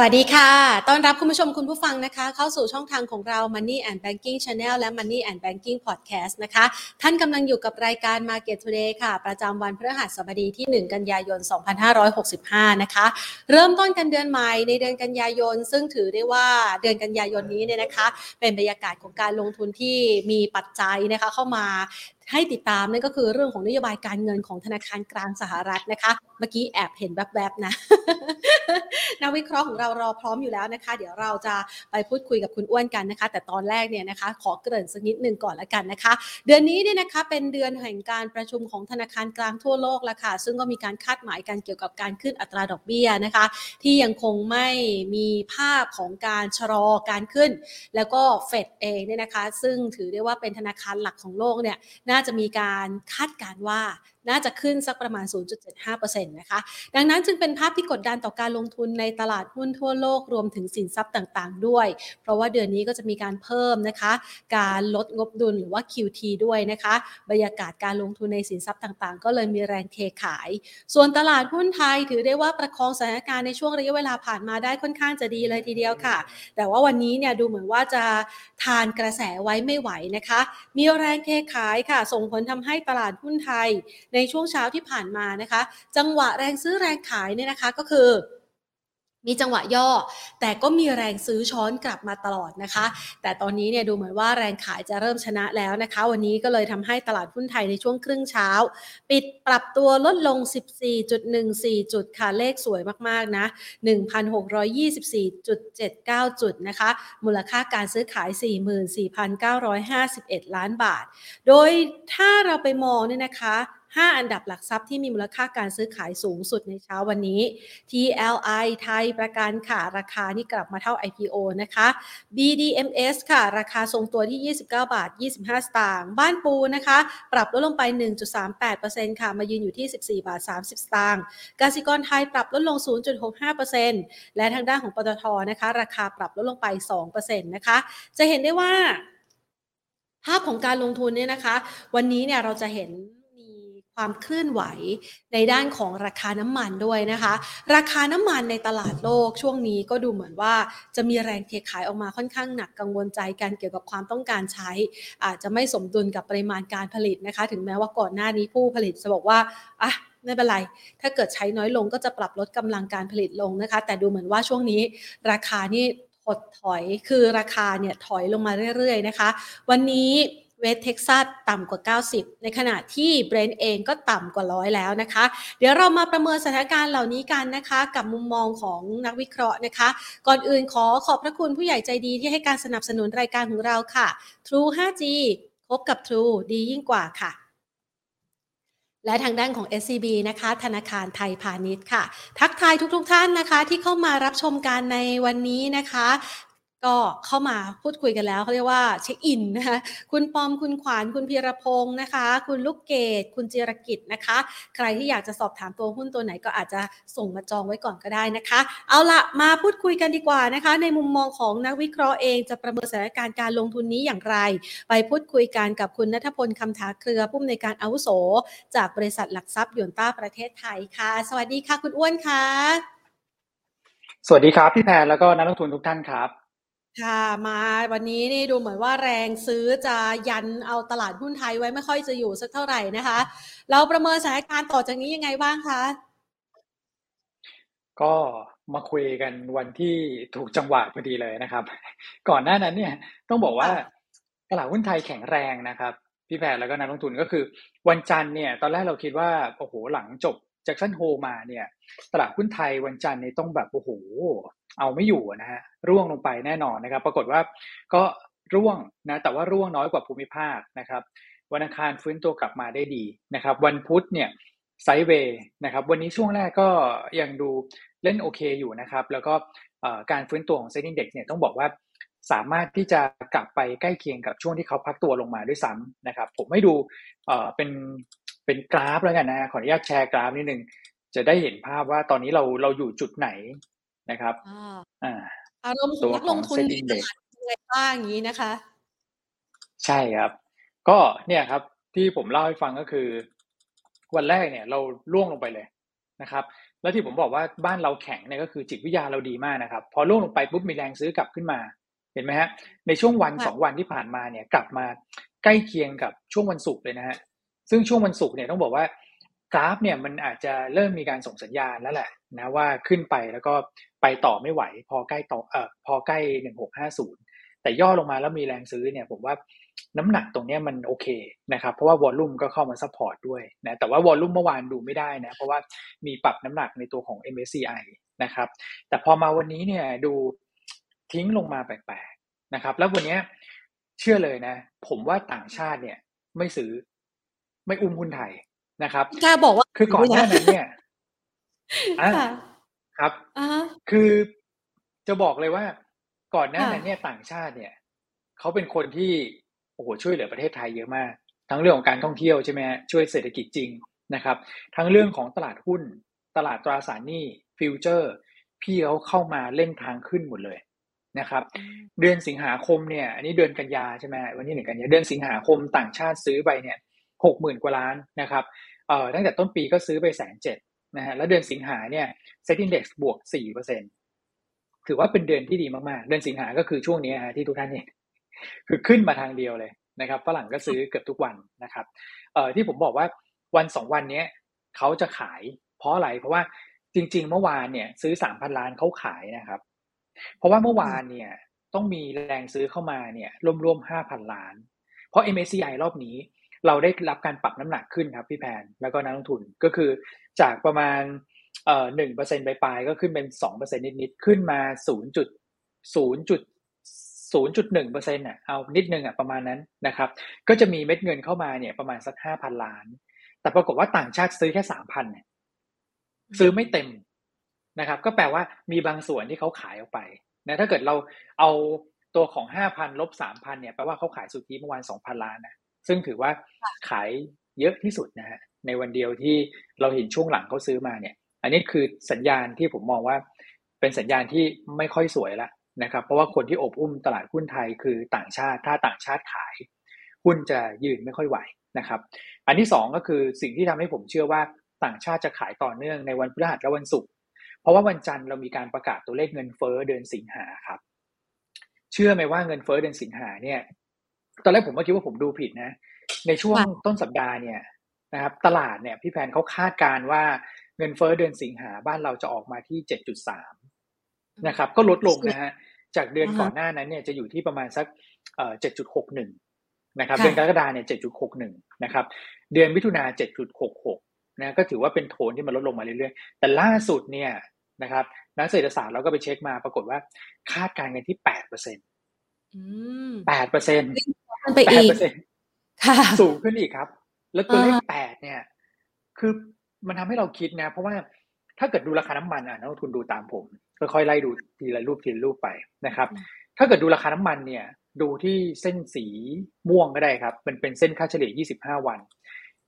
สวัสดีค่ะ ต้อนรับคุณผู้ชมคุณผู้ฟังนะคะ เข้าสู่ช่องทางของเรา Money and Banking Channel และ Money and Banking Podcast นะคะ ท่านกำลังอยู่กับรายการ Market Today ค่ะ ประจำวันพฤหัสบดีที่ 1 กันยายน 2565 นะคะ เริ่มต้นกันเดือนใหม่ในเดือนกันยายน ซึ่งถือได้ว่าเดือนกันยายนนี้เนี่ยนะคะ เป็นบรรยากาศของการลงทุนที่มีปัจจัยนะคะเข้ามา ให้ติดตามนั่นก็คือเรื่องของนโยบายการเงินของธนาคารกลางสหรัฐนะคะ เมื่อกี้แอบเห็นแวบๆนะนักวิเคราะห์ของเรารอพร้อมอยู่แล้วนะคะ เดี๋ยวเราจะไปพูดคุยกับคุณอ้วนกันนะคะ แต่ตอนแรกเนี่ยนะคะ ขอเกริ่นสักนิดหนึ่งก่อนละกันนะคะ เดือนนี้เนี่ยนะคะเป็นเดือนแห่งการประชุมของธนาคารกลางทั่วโลกละค่ะ ซึ่งก็มีการคาดหมายกันเกี่ยวกับการขึ้นอัตราดอกเบี้ยนะคะ ที่ยังคงไม่มีภาพของการชะลอการขึ้น แล้วก็เฟดเองเนี่ยนะคะ ซึ่งถือได้ว่าเป็นธนาคารหลักของโลกเนี่ยน่าาจะมีการคาดการณ์ว่า น่าจะขึ้นสักประมาณ 0.75%นะคะ ดังนั้นจึงเป็นภาพที่กดดันต่อการลงทุนในตลาดหุ้นทั่วโลกรวมถึงสินทรัพย์ต่างๆ ด้วย เพราะว่าเดือนนี้ก็จะมีการเพิ่มนะคะ การลดงบดุลหรือว่า QT ด้วยนะคะ บรรยากาศการลงทุนในสินทรัพย์ต่างๆ ก็เลยมีแรงเทขาย ส่วนตลาดหุ้นไทยถือได้ว่าประคองสถานการณ์ในช่วงระยะเวลาผ่านมาได้ค่อนข้างจะดีเลยทีเดียวค่ะ แต่ว่าวันนี้เนี่ยดูเหมือนว่าจะทานกระแสไว้ไม่ไหวนะคะ มีแรงเทขายค่ะ ส่งผลทำให้ตลาดหุ้นไทยในในช่วงเช้าที่ผ่านมานะคะ จังหวะแรงซื้อแรงขายเนี่ยนะคะก็คือมีจังหวะย่อ แต่ก็มีแรงซื้อช้อนกลับมาตลอดนะคะ แต่ตอนนี้เนี่ยดูเหมือนว่าแรงขายจะเริ่มชนะแล้วนะคะ วันนี้ก็เลยทำให้ตลาดหุ้นไทยในช่วงครึ่งเช้า ปิดปรับตัวลดลง 14.14 จุดค่ะเลขสวยมากๆนะ 1,624.79 จุดนะคะ มูลค่าการซื้อขาย 44,951 ล้านบาท โดยถ้าเราไปมองเนี่ยนะคะ 5 อันดับหลักทรัพย์ที่มีมูลค่าการซื้อขายสูงสุดในเช้าวันนี้ TLI ไทยประกันค่ะ ราคานี่กลับมาเท่า IPO นะคะ BDMs ค่ะ ราคาทรงตัวที่ 29 บาท 25 สตางค์บ้านปูนะคะ ปรับลดลงไป 1.38%ค่ะมายืนอยู่ที่ 14 บาท 30 สตางค์กสิกรไทยปรับลดลง 0.65%และทางด้านของปตทนะคะ ราคาปรับลดลงไป 2%นะคะ จะเห็นได้ว่าภาพของการลงทุนเนี่ยนะคะ วันนี้เนี่ยเราจะเห็น ความเคลื่อนไหวในด้านของราคาน้ำมันด้วยนะคะ ราคาน้ำมันในตลาดโลกช่วงนี้ก็ดูเหมือนว่าจะมีแรงเทขายออกมาค่อนข้างหนักกังวลใจกันเกี่ยวกับความต้องการใช้ อาจจะไม่สมดุลกับปริมาณการผลิตนะคะ ถึงแม้ว่าก่อนหน้านี้ผู้ผลิตจะบอกว่าอะไม่เป็นไร ถ้าเกิดใช้น้อยลงก็จะปรับลดกำลังการผลิตลงนะคะ แต่ดูเหมือนว่าช่วงนี้ราคานี่ถดถอย คือราคาเนี่ยถอยลงมาเรื่อยๆนะคะ วันนี้ West Texas ต่ำกว่า 90 ในขณะที่ Brent เองก็ต่ำกว่าร้อยแล้วนะคะ เดี๋ยวเรามาประเมินสถานการณ์เหล่านี้กันนะคะ กับมุมมองของนักวิเคราะห์นะคะ ก่อนอื่นขอขอบพระคุณผู้ใหญ่ใจดีที่ให้การสนับสนุนรายการของเราค่ะ True 5G คบกับ True ดียิ่งกว่าค่ะและทางด้านของ SCB นะคะ ธนาคารไทยพาณิชย์ค่ะ ทักทายทุกๆทท่านนะคะ ที่เข้ามารับชมการในวันนี้นะคะ ก็เข้ามาพูดคุยกันแล้วเขาเรียกว่าเช็คอินนะคะคุณปอมคุณขวานคุณพีรพงศ์นะคะ คุณลูกเกดคุณจิรกิจนะคะ ใครที่อยากจะสอบถามตัวหุ้นตัวไหนก็อาจจะส่งมาจองไว้ก่อนก็ได้นะคะ เอาละมาพูดคุยกันดีกว่านะคะ ในมุมมองของนักวิเคราะห์เองจะประเมินสถานการณ์การลงทุนนี้อย่างไร ไปพูดคุยกันกับคุณนัทพลคำถาเครือผู้อำนวยการอาวุโส จากบริษัทหลักทรัพย์ยนต้าประเทศไทยค่ะ สวัสดีค่ะ คุณอ้วนค่ะสวัสดีครับพี่แพรแล้วก็นักลงทุนทุกท่านครับ ค่ะ มาวันนี้นี่ดูเหมือนว่าแรงซื้อจะยันเอาตลาดหุ้นไทยไว้ไม่ค่อยจะอยู่สักเท่าไหร่นะคะ เราประเมินสถานการณ์ต่อจากนี้ยังไงบ้างคะ ก็มาคุยกันวันที่ถูกจังหวะพอดีเลยนะครับ ก่อนหน้านั้นเนี่ยต้องบอกว่าค่ะตลาดหุ้นไทยแข็งแรงนะครับ พี่แพรแล้วก็นักลงทุนก็คือ วันจันทร์เนี่ย ตอนแรกเราคิดว่าโอ้โหหลังจบ จ็คสันโฮมาเนี่ย ตลาดหุ้นไทยวันจันทร์เนี่ยต้องแบบโอ้โหเอาไม่อยู่นะฮะร่วงลงไปแน่นอนนะครับ ปรากฏว่าก็ร่วงนะแต่ว่าร่วงน้อยกว่าภูมิภาคนะครับ วันอังคารฟื้นตัวกลับมาได้ดีนะครับ วันพุธเนี่ยไซเวย์นะครับ วันนี้ช่วงแรกก็ยังดูเล่นโอเคอยู่นะครับ แล้วก็การฟื้นตัวของ SET Index เนี่ยต้องบอกว่าสามารถที่จะกลับไปใกล้เคียงกับช่วงที่เขาพักตัวลงมาด้วยซ้ำนะครับ ผมให้ดูเป็น เป็นกราฟแล้วกันนะ ขออนุญาตแชร์กราฟนิดนึง จะได้เห็นภาพว่าตอนนี้เราเราอยู่จุดไหนนะครับอ่าอ่าอารมณ์ขตัองวนักขลองงทุนเซ็นในดิ้งตเด็กลาดเป็นยังไงบ้างอย่างนี้นะคะ ใช่ครับ ก็เนี่ยครับที่ผมเล่าให้ฟังก็คือ วันแรกเนี่ย เราล่วงลงไปเลยนะครับ แล้วที่ผมบอกว่าบ้านเราแข็งเนี่ยก็คือจิตวิทยาเราดีมากนะครับ พอล่วงลงไปปุ๊บมีแรงซื้อกลับขึ้นมา เห็นไหมฮะ ในช่วงวันสองวันที่ผ่านมาเนี่ย กลับมาใกล้เคียงกับช่วงวันศุกร์เลยนะฮะ ซึ่งช่วงวันศุกร์เนี่ยต้องบอกว่ากราฟเนี่ยมันอาจจะเริ่มมีการส่งสัญญาณแล้วแหละนะว่าขึ้นไปแล้วก็ไปต่อไม่ไหว พอใกล้ต่อเอ่อพอใกล้หนึ่งหกห้าศูนย์แต่ย่อลงมาแล้วมีแรงซื้อเนี่ยผมว่าน้ำหนักตรงนี้มันโอเคนะครับเพราะว่า volume ก็เข้ามา support ด้วยนะแต่ว่า volume เมื่อวานดูไม่ได้นะเพราะว่ามีปรับน้ำหนักในตัวของ MSCI นะครับแต่พอมาวันนี้เนี่ยดูทิ้งลงมาแปลกๆนะครับแล้ววันนี้เชื่อเลยนะ ผมว่าต่างชาติเนี่ยไม่ซื้อ ไม่อุ้มหุ้นไทยนะครับกล้าบอกว่าคือก่อนหน้านั้นเนี่ยครับคือจะบอกเลยว่าก่อนหน้านั้นเนี่ยต่างชาติเนี่ยเขาเป็นคนที่โอ้โหช่วยเหลือประเทศไทยเยอะมาก ทั้งเรื่องของการท่องเที่ยวใช่ไหมช่วยเศรษฐกิจจริงนะครับ ทั้งเรื่องของตลาดหุ้น ตลาดตราสารหนี้ฟิวเจอร์ พี่เขาเข้ามาเล่นทางขึ้นหมดเลยนะครับ เดือนสิงหาคมเนี่ย อันนี้เดือนกันยาใช่ไหมวันนี้หนึ่งกันยาเดือนสิงหาคมต่างชาติซื้อไปเนี่ย หกหมื่นกว่าล้านนะครับเอ่อตั้งแต่ต้นปีก็ซื้อไปแสนเจ็ดนะฮะแล้วเดือนสิงหาเนี่ยเซ็ตอินดี x บวกสี่เปอร์เซ็นถือว่าเป็นเดือนที่ดีมากๆ เดือนสิงหาก็คือช่วงนี้ฮะที่ทุกท่านเห็นคือขึ้นมาทางเดียวเลยนะครับฝรั่งก็ซื้อเกือบทุกวันนะครับเอ่อที่ผมบอกว่าวันสองวันนี้เขาจะขาย เพราะอะไรเพราะว่าจริง ๆ เมื่อวานเนี่ยซื้อสามพันล้านเขาขายนะครับ เพราะว่าเมื่อวานเนี่ยต้องมีแรงซื้อเข้ามาเนี่ยรวมๆห้าพันล้าน เพราะ MSCI รอบนี้ เราได้รับการปรับน้ำหนักขึ้นครับพี่แพนแล้วก็นักลงทุนก็คือจากประมาณเอ่อหนึ่งเปอร์เซ็นต์ปลายๆก็ขึ้นเป็นสองเปอร์เซ็นต์นิดๆขึ้นมาศูนย์จุดศูนย์จุดศูนย์จุดหนึ่งเปอร์เซ็นต์อะเอานิดนึงอะประมาณนั้นนะครับก็จะมีเม็ดเงินเข้ามาเนี่ยประมาณสักห้าพันล้าน แต่ปรากฏว่าต่างชาติซื้อแค่สามพันเนี่ยซื้อไม่เต็มนะครับ ก็แปลว่ามีบางส่วนที่เขาขายออกไปนะถ้าเกิดเราเอาตัวของห้าพันลบสามพันเนี่ยแปลว่าเขาขายสุทธิเมื่อวานสองพันล้านนะ ซึ่งถือว่าขายเยอะที่สุดนะฮะในวันเดียวที่เราเห็นช่วงหลังเขาซื้อมาเนี่ย อันนี้คือสัญญาณที่ผมมองว่า เป็นสัญญาณที่ไม่ค่อยสวยละนะครับ เพราะว่าคนที่อบอุ้มตลาดหุ้นไทยคือต่างชาติ ถ้าต่างชาติขาย หุ้นจะยืนไม่ค่อยไหวนะครับ อันที่สองก็คือสิ่งที่ทำให้ผมเชื่อว่าต่างชาติจะขายต่อเนื่องในวันพฤหัสและวันศุกร์เพราะว่าวันจันทร์เรามีการประกาศตัวเลขเงินเฟ้อเดือนสิงหาครับ เชื่อไหมว่าเงินเฟ้อเดือนสิงหาเนี่ย ตอนแรกผมก็คิดว่าผมดูผิดนะ ในช่วงต้นสัปดาห์เนี่ยนะครับ ตลาดเนี่ยพี่แพนเขาคาดการว่าเงินเฟ้อเดือนสิงหาบ้านเราจะออกมาที่เจ็ดจุดสามนะครับ ก็ลดลงนะฮะจากเดือนก่อนหน้านั้นเนี่ยจะอยู่ที่ประมาณสักเอ่อเจ็ดจุดหกหนึ่งนะครับเดือนกรกฎาเนี่ยเจ็ดจุดหกหนึ่งนะครับ เดือนมิถุนาเจ็ดจุดหกหกนะก็ถือว่าเป็นโทนที่มันลดลงมาเรื่อยๆ แต่ล่าสุดเนี่ยนะครับนักเศรษฐศาสตร์เราก็ไปเช็คมาปรากฏว่าคาดการณ์กันที่แปดเปอร์เซ็นต์แปดเปอร์เซ็นต์ ไปอีกสูงขึ้นอีกครับ แล้วตัวเลขแปดเนี่ย คือมันทำให้เราคิดนะ เพราะว่าถ้าเกิดดูราคาน้ำมันอะนักลงทุนดูตามผมค่อยๆไล่ดูทีละรูปทีละรูปไปนะครับ ถ้าเกิดดูราคาน้ำมันเนี่ย ดูที่เส้นสีม่วงก็ได้ครับ มันเป็นเส้นค่าเฉลี่ย 25 วัน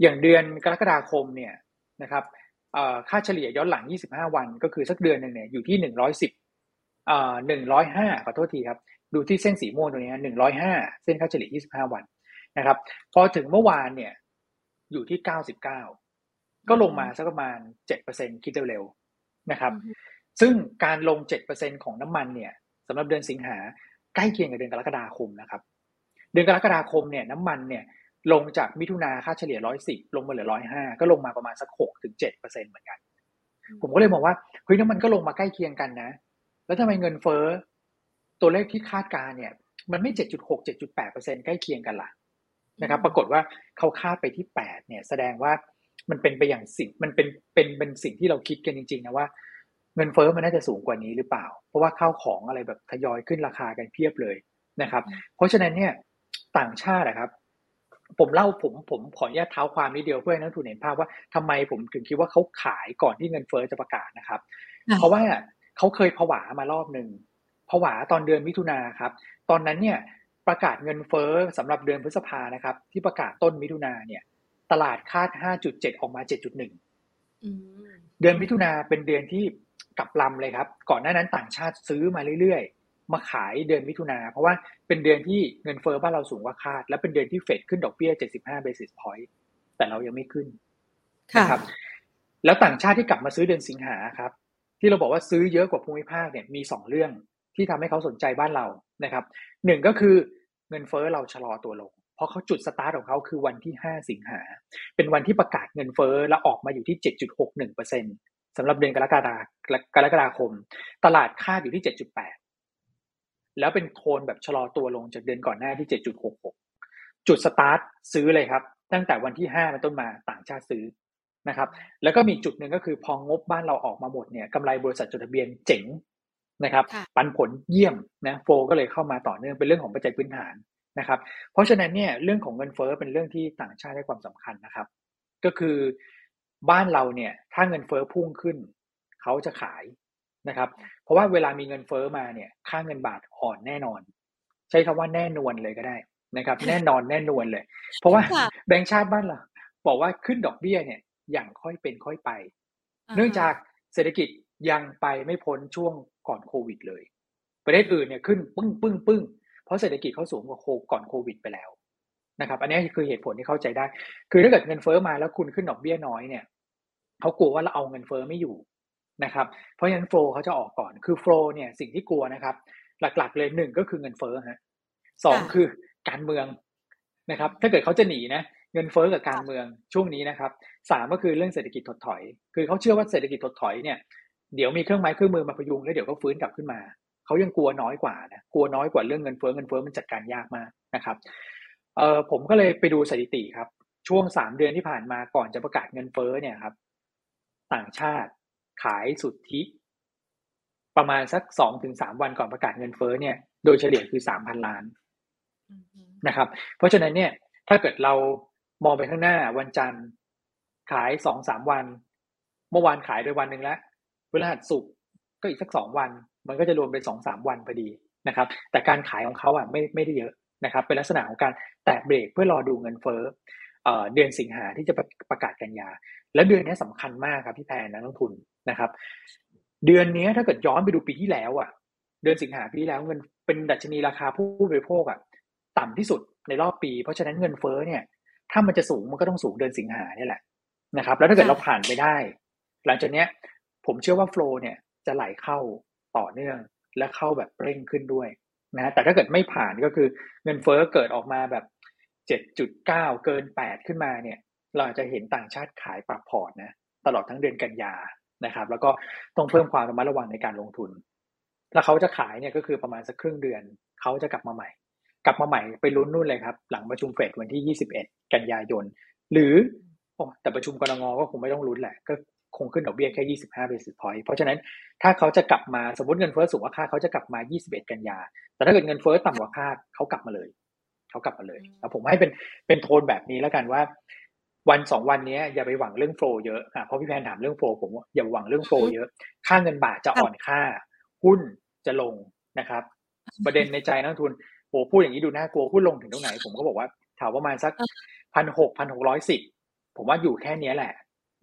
อย่างเดือนกรกฎาคมเนี่ยนะครับค่าเฉลี่ยย้อนหลัง 25 วัน ก็คือสักเดือนหนึ่งเนี่ยอยู่ที่ 110เอ่อ105ขอโทษทีครับ ดูที่เส้นสีม่วงตรงนี้105เส้นค่าเฉลี่ย25วันนะครับ พอถึงเมื่อวานเนี่ย อยู่ที่99ก็ลงมาสักประมาณ7%คิดเร็วๆนะครับ ซึ่งการลง7%ของน้ำมันเนี่ยสำหรับเดือนสิงหาใกล้เคียงกับเดือนกรกฎาคมนะครับ เดือนกรกฎาคมเนี่ยน้ำมันเนี่ยลงจากมิถุนาค่าเฉลี่ย110ลงมาเหลือ105ก็ลงมาประมาณสัก6ถึง7%เหมือนกัน ผมก็เลยมองว่าเฮ้ยน้ำมันก็ลงมาใกล้เคียงกันนะ แล้วทำไมเงินเฟ้อ ตัวเลขที่คาดการเนี่ย มันไม่7.6 7.8%ใกล้เคียงกันล่ะนะครับ ปรากฏว่าเขาคาดไปที่8เนี่ย แสดงว่ามันเป็นไปอย่างสิ่งมันเป็นเป็นเป็นสิ่งที่เราคิดกันจริง ๆ นะว่า เงินเฟอ้อมันน่าจะสูงกว่านี้หรือเปล่า เพราะว่าข้าวของอะไรแบบทยอยขึ้นราคากันเพียบเลยนะครับ เพราะฉะนั้นเนี่ยต่างชาตินะครับ ผมเล่าผมผมขออนุญาตเท้าความนิดเดียวเพื่อให้นักทุนเห็นภาพว่าทำไมผมถึงคิดว่าเขาขายก่อนที่เงินเฟอ้อจะประกาศนะครับ เพราะว่าเขาเคยผวามารอบหนึ่ง ผวาตอนเดือนมิถุนาครับ ตอนนั้นเนี่ยประกาศเงินเฟอ้อสำหรับเดือนพฤษภานะครับ ที่ประกาศต้นมิถุนาเนี่ย ตลาดคาด 5.7 ออกมา 7.1 เดือนมิถุนาเป็นเดือนที่กับลำเลยครับ ก่อนหน้านั้นต่างชาติซื้อมาเรื่อยๆ มาขายเดือนมิถุนาเพราะว่าเป็นเดือนที่เงินเฟอ้อบ้านเราสูงกว่าคาด และเป็นเดือนที่เฟดขึ้นดอกเบี้ย 75 basis point แต่เรายังไม่ขึ้นนะครับแล้วต่างชาติที่กลับมาซื้อเดือนสิงหาครับ ที่เราบอกว่าซื้อเยอะกว่าภูมิภาคเนี่ยมีสองเรื่อง ที่ทำให้เขาสนใจบ้านเรานะครับหนึ่งก็คือเงินเฟ้อเราชะลอตัวลง เพราะเขาจุดสตาร์ทของเขาคือวันที่ 5 สิงหา เป็นวันที่ประกาศเงินเฟ้อแล้วออกมาอยู่ที่ 7.61%สำหรับเดือนกรกฎากรกฎาคม ตลาดคาดอยู่ที่ 7.8 แล้วเป็นโทนแบบชะลอตัวลงจากเดือนก่อนหน้าที่ 7.66 จุดสตาร์ทซื้อเลยครับ ตั้งแต่วันที่ 5 เป็นต้นมาต่างชาติซื้อนะครับ แล้วก็มีจุดหนึ่งก็คือพองบบ้านเราออกมาหมดเนี่ยกำไรบริษัทจดทะเบียนเจ๋ง นะครับ ปันผลเยี่ยมนะโฟก็เลยเข้ามาต่อเนื่องเป็นเรื่องของปัจจัยพื้นฐานนะครับ เพราะฉะนั้นเนี่ยเรื่องของเงินเฟ้อเป็นเรื่องที่ต่างชาติให้ความสำคัญนะครับ ก็คือบ้านเราเนี่ยถ้าเงินเฟ้อพุ่งขึ้น เขาจะขายนะครับ เพราะว่าเวลามีเงินเฟ้อมาเนี่ยค่าเงินบาทอ่อนแน่นอน ใช้คำว่าแน่นวนเลยก็ได้นะครับ แน่นอนแน่นวนเลย เพราะว่าแบงก์ชาติบ้านเราบอกว่าขึ้นดอกเบี้ยเนี่ยอย่างค่อยเป็นค่อยไป เนื่องจากเศรษฐกิจยังไปไม่พ้นช่วง ก่อนโควิดเลย ประเทศอื่นเนี่ยขึ้นปึ้งปึ้งปึ้งเพราะเศรษฐกิจเขาสูงกว่าโคก่อนโควิดไปแล้วนะครับ อันนี้คือเหตุผลที่เข้าใจได้ คือถ้าเกิดเงินเฟอ้อมาแล้วคุณขึ้นดอกเบี้ยน้อยเนี่ยเขากลัวว่าเราเอาเงินเฟอ้อไม่อยู่นะครับ เพราะฉะนั้นโฟลเขาจะออกก่อน คือโฟลเนี่ยสิ่งที่กลัวนะครับ หลักๆเลยหนึ่งก็คือเงินเฟอ้อฮะสองคือการเมืองนะครับ ถ้าเกิดเขาจะหนีนะเงินเฟอ้อกับการเมืองช่วงนี้นะครับสามก็คือเรื่องเศรษฐกิจถดถอย คือเขาเชื่อว่าเศรษฐกิจถดถอยเนี่ย เดี๋ยวมีเครื่องไม้เครื่องมือมาพยุงแล้วเดี๋ยวก็ฟื้นกลับขึ้นมาเขายังกลัวน้อยกว่านะกลัวน้อยกว่าเรื่องเงินเฟ้อเงินเฟ้อมันจัดการยากมากนะครับเออผมก็เลยไปดูสถิติครับ ช่วงสามเดือนที่ผ่านมาก่อนจะประกาศเงินเฟ้อเนี่ยครับ ต่างชาติขายสุทธิ ประมาณสักสองถึงสามวันก่อนประกาศเงินเฟ้อเนี่ยโดยเฉลี่ยคือสามพันล้านนะครับ เพราะฉะนั้นเนี่ยถ้าเกิดเรามองไปข้างหน้าวันจันทร์ขายสองสามวัน เมื่อวานขายไปวันหนึ่งแล้ว พฤหัสสุกก็อีกสักสองวัน มันก็จะรวมเป็นสองสามวันพอดีนะครับ แต่การขายของเขาอะไม่ไม่ได้เยอะนะครับ เป็นลักษณะของการแตะเบรกเพื่อรอดูเงินเฟ้อเดือนสิงหาที่จะประกาศกันยา แล้วเดือนนี้สำคัญมากครับพี่แพนนักลงทุนนะครับ เดือนนี้ถ้าเกิดย้อนไปดูปีที่แล้วอะ เดือนสิงหาปีที่แล้วเงินเป็นดัชนีราคาผู้บริโภคอะต่ำที่สุดในรอบปี เพราะฉะนั้นเงินเฟ้อเนี่ย ถ้ามันจะสูงมันก็ต้องสูงเดือนสิงหาเนี่ยแหละนะครับ แล้วถ้าเกิดเราผ่านไปได้ หลังจากนี้ ผมเชื่อว่าโฟล์เนี่ยจะไหลเข้าต่อเนื่องและเข้าแบบเร่งขึ้นด้วยนะแต่ถ้าเกิดไม่ผ่านก็คือเงินเฟ้อเกิดออกมาแบบ 7.9 เกิน 8 ขึ้นมาเนี่ย เราจะเห็นต่างชาติขายปรับพอร์ตนะตลอดทั้งเดือนกันยานะครับ แล้วก็ต้องเพิ่มความระมัดระวังในการลงทุน แล้วเขาจะขายเนี่ยก็คือประมาณสักครึ่งเดือน เขาจะกลับมาใหม่ กลับมาใหม่ไปลุ้นนู่นเลยครับ หลังประชุมเฟดวันที่ 21 กันยายน หรือแต่ประชุมกรงงก็คงไม่ต้องลุ้นแหละ ก็ คงขึ้นดอกเบี้ยแค่ 25 basis point เพราะฉะนั้นถ้าเขาจะกลับมาสมมติเงินเฟ้อสูงกว่าคาดเขาจะกลับมา 21 กันยา แต่ถ้าเกิดเงินเฟ้อต่ำกว่าคาดเขากลับมาเลยเขากลับมาเลยแล้วผมให้เป็นเป็นโทนแบบนี้แล้วกันว่าวันสองวันนี้อย่าไปหวังเรื่องโฟลเยอะอะเพราะพี่แพนถามเรื่องโฟลผมอย่าหวังเรื่องโฟลเยอะ ค่าเงินบาทจะอ่อนค่า หุ้นจะลงนะครับ ประเด็นในใจนักทุนโอ้พูดอย่างนี้ดูน่ากลัวหุ้นลงถึงตรงไหน ผมก็บอกว่าถามประมาณสักพันหกพันหกร้อยสิบผมว่าอยู่แค่นี้แหละ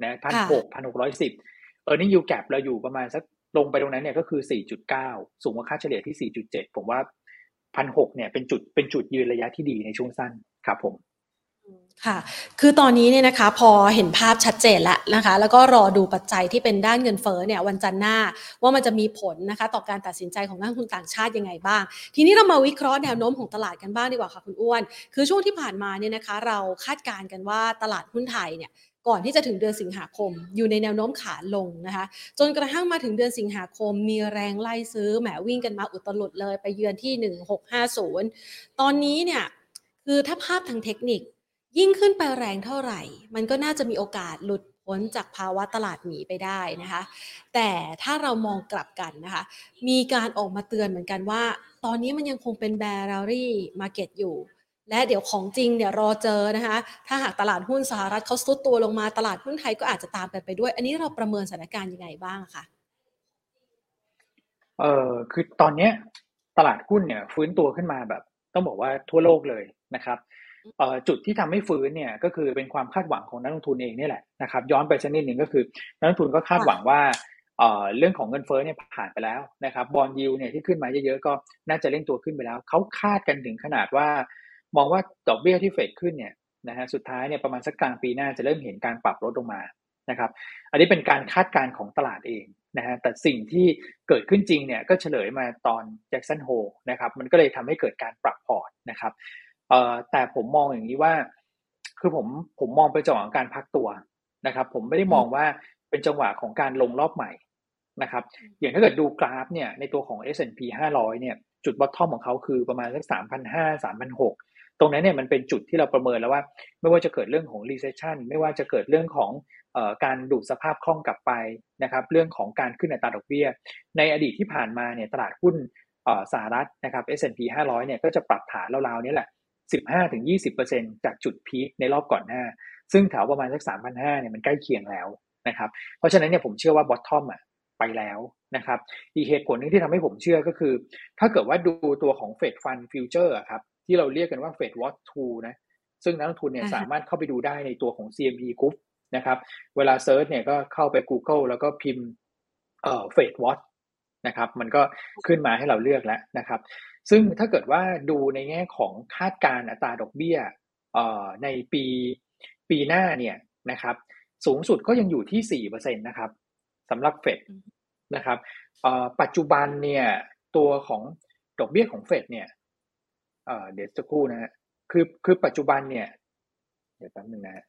นะพันหกพันหกร้อยสิบเออร์เน็งยูแกรเราอยู่ประมาณสักลงไปตรงนั้นเนี่ยก็คือสี่จุดเก้าสูงกว่าค่าเฉลี่ยที่สี่จุดเจ็ดผมว่าพันหกเนี่ยเป็นจุดเป็นจุดยืนระยะที่ดีในช่วงสั้นครับผมค่ะ คือตอนนี้เนี่ยนะคะพอเห็นภาพชัดเจนแล้วนะคะ แล้วก็รอดูปัจจัยที่เป็นด้านเงินเฟ้อเนี่ยวันจันทร์หน้าว่ามันจะมีผลนะคะ ต่อการตัดสินใจของนักลงทุนต่างชาติยังไงบ้าง ทีนี้เรามาวิเคราะห์แนวโน้มของตลาดกันบ้างดีกว่าค่ะคุณอ้วน คือช่วงที่ผ่านมาเนี่ยนะคะ เราคาดการณ์กันว่าตลาดหุ้นไทยเนี่ย ก่อนที่จะถึงเดือนสิงหาคม อยู่ในแนวโน้มขาลงนะคะ จนกระทั่งมาถึงเดือนสิงหาคม มีแรงไล่ซื้อแหมวิ่งกันมาอุตลุดเลยไปเยือนที่ 1650 ตอนนี้เนี่ยคือถ้าภาพทางเทคนิค ยิ่งขึ้นไปแรงเท่าไหร่ มันก็น่าจะมีโอกาสหลุดพ้นจากภาวะตลาดหนีไปได้นะคะ แต่ถ้าเรามองกลับกันนะคะ มีการออกมาเตือนเหมือนกันว่า ตอนนี้มันยังคงเป็นแบร์รี่มาเก็ตอยู่ และเดี๋ยวของจริงเนี่ยรอเจอนะคะ ถ้าหากตลาดหุ้นสหรัฐเขาซุดตัวลงมาตลาดหุ้นไทยก็อาจจะตามกันไปด้วย อันนี้เราประเมินสถานการณ์ยังไงบ้างคะเออคือตอนเนี้ยตลาดหุ้นเนี่ยฟื้นตัวขึ้นมาแบบ ต้องบอกว่าทั่วโลกเลยนะครับจุดที่ทำให้ฟื้นเนี่ยก็คือเป็นความคาดหวังของนักลงทุนเองนี่แหละนะครับย้อนไปสักนิดหนึ่งก็คือนักลงทุนก็คาดหวังว่าเเรื่องของเงินเฟ้อเนี่ยผ่านไปแล้วนะครับบอลยูเนี่ยที่ขึ้นมาเยอะๆก็น่าจะเร่งตัวขึ้นไปแล้วเขาคาดกันถึงขนาดว่า มองว่าดอกเบี้ยที่เฟดขึ้นเนี่ยนะฮะสุดท้ายเนี่ยประมาณสักกลางปีหน้าจะเริ่มเห็นการปรับลดลงมานะครับ อันนี้เป็นการคาดการณ์ของตลาดเองนะฮะแต่สิ่งที่เกิดขึ้นจริงเนี่ยก็เฉลยมาตอนแจ็คสันโฮนะครับมันก็เลยทำให้เกิดการปรับพอร์ตนะครับเอ่อแต่ผมมองอย่างนี้ว่า คือผมผมมองไปจังหวะการพักตัวนะครับ ผมไม่ได้มองว่าเป็นจังหวะของการลงรอบใหม่นะครับ อย่างถ้าเกิดดูกราฟเนี่ยในตัวของ S&P 500 เนี่ยจุดบอททอมของเขาคือประมาณสัก3,500 3,600 ตรงนั้นเนี่ยมันเป็นจุดที่เราประเมินแล้วว่า ไม่ว่าจะเกิดเรื่องของ recession ไม่ว่าจะเกิดเรื่องของการดูดสภาพคล่องกลับไปนะครับ เรื่องของการขึ้นอัตราดอกเบี้ย ในอดีตที่ผ่านมาเนี่ยตลาดหุ้นสหรัฐนะครับ S&P 500 เนี่ยก็จะปรับฐานราวๆนี้แหละ 15-20%จากจุดพีคในรอบก่อนหน้า ซึ่งแถวประมาณสัก 3,500 เนี่ยมันใกล้เคียงแล้วนะครับ เพราะฉะนั้นเนี่ยผมเชื่อว่าบอททอมอะไปแล้วนะครับ อีกเหตุผลนึงที่ทำให้ผมเชื่อก็คือ ถ้าเกิดว่าดูตัวของ Fed Fund Futures ครับ ที่เราเรียกกันว่า FedWatch Tool นะซึ่งนักลงทุนเนี่ยสามารถเข้าไปดูได้ในตัวของ CME Group นะครับเวลา search เนี่ยก็เข้าไป Google แล้วก็พิมพ์เอ่อ FedWatch นะครับมันก็ขึ้นมาให้เราเลือกแล้วนะครับ ซึ่งถ้าเกิดว่าดูในแง่ของคาดการอัตราดอกเบี้ยเอ่อในปีปีหน้าเนี่ยนะครับสูงสุดก็ยังอยู่ที่4%นะครับสำหรับเฟดนะครับปัจจุบันเนี่ยตัวของดอกเบี้ยของเฟดเนี่ย เดี๋ยวจะคู่นะฮะคือคือปัจจุบันเนี่ย เดี๋ยวแป๊บนึงนะ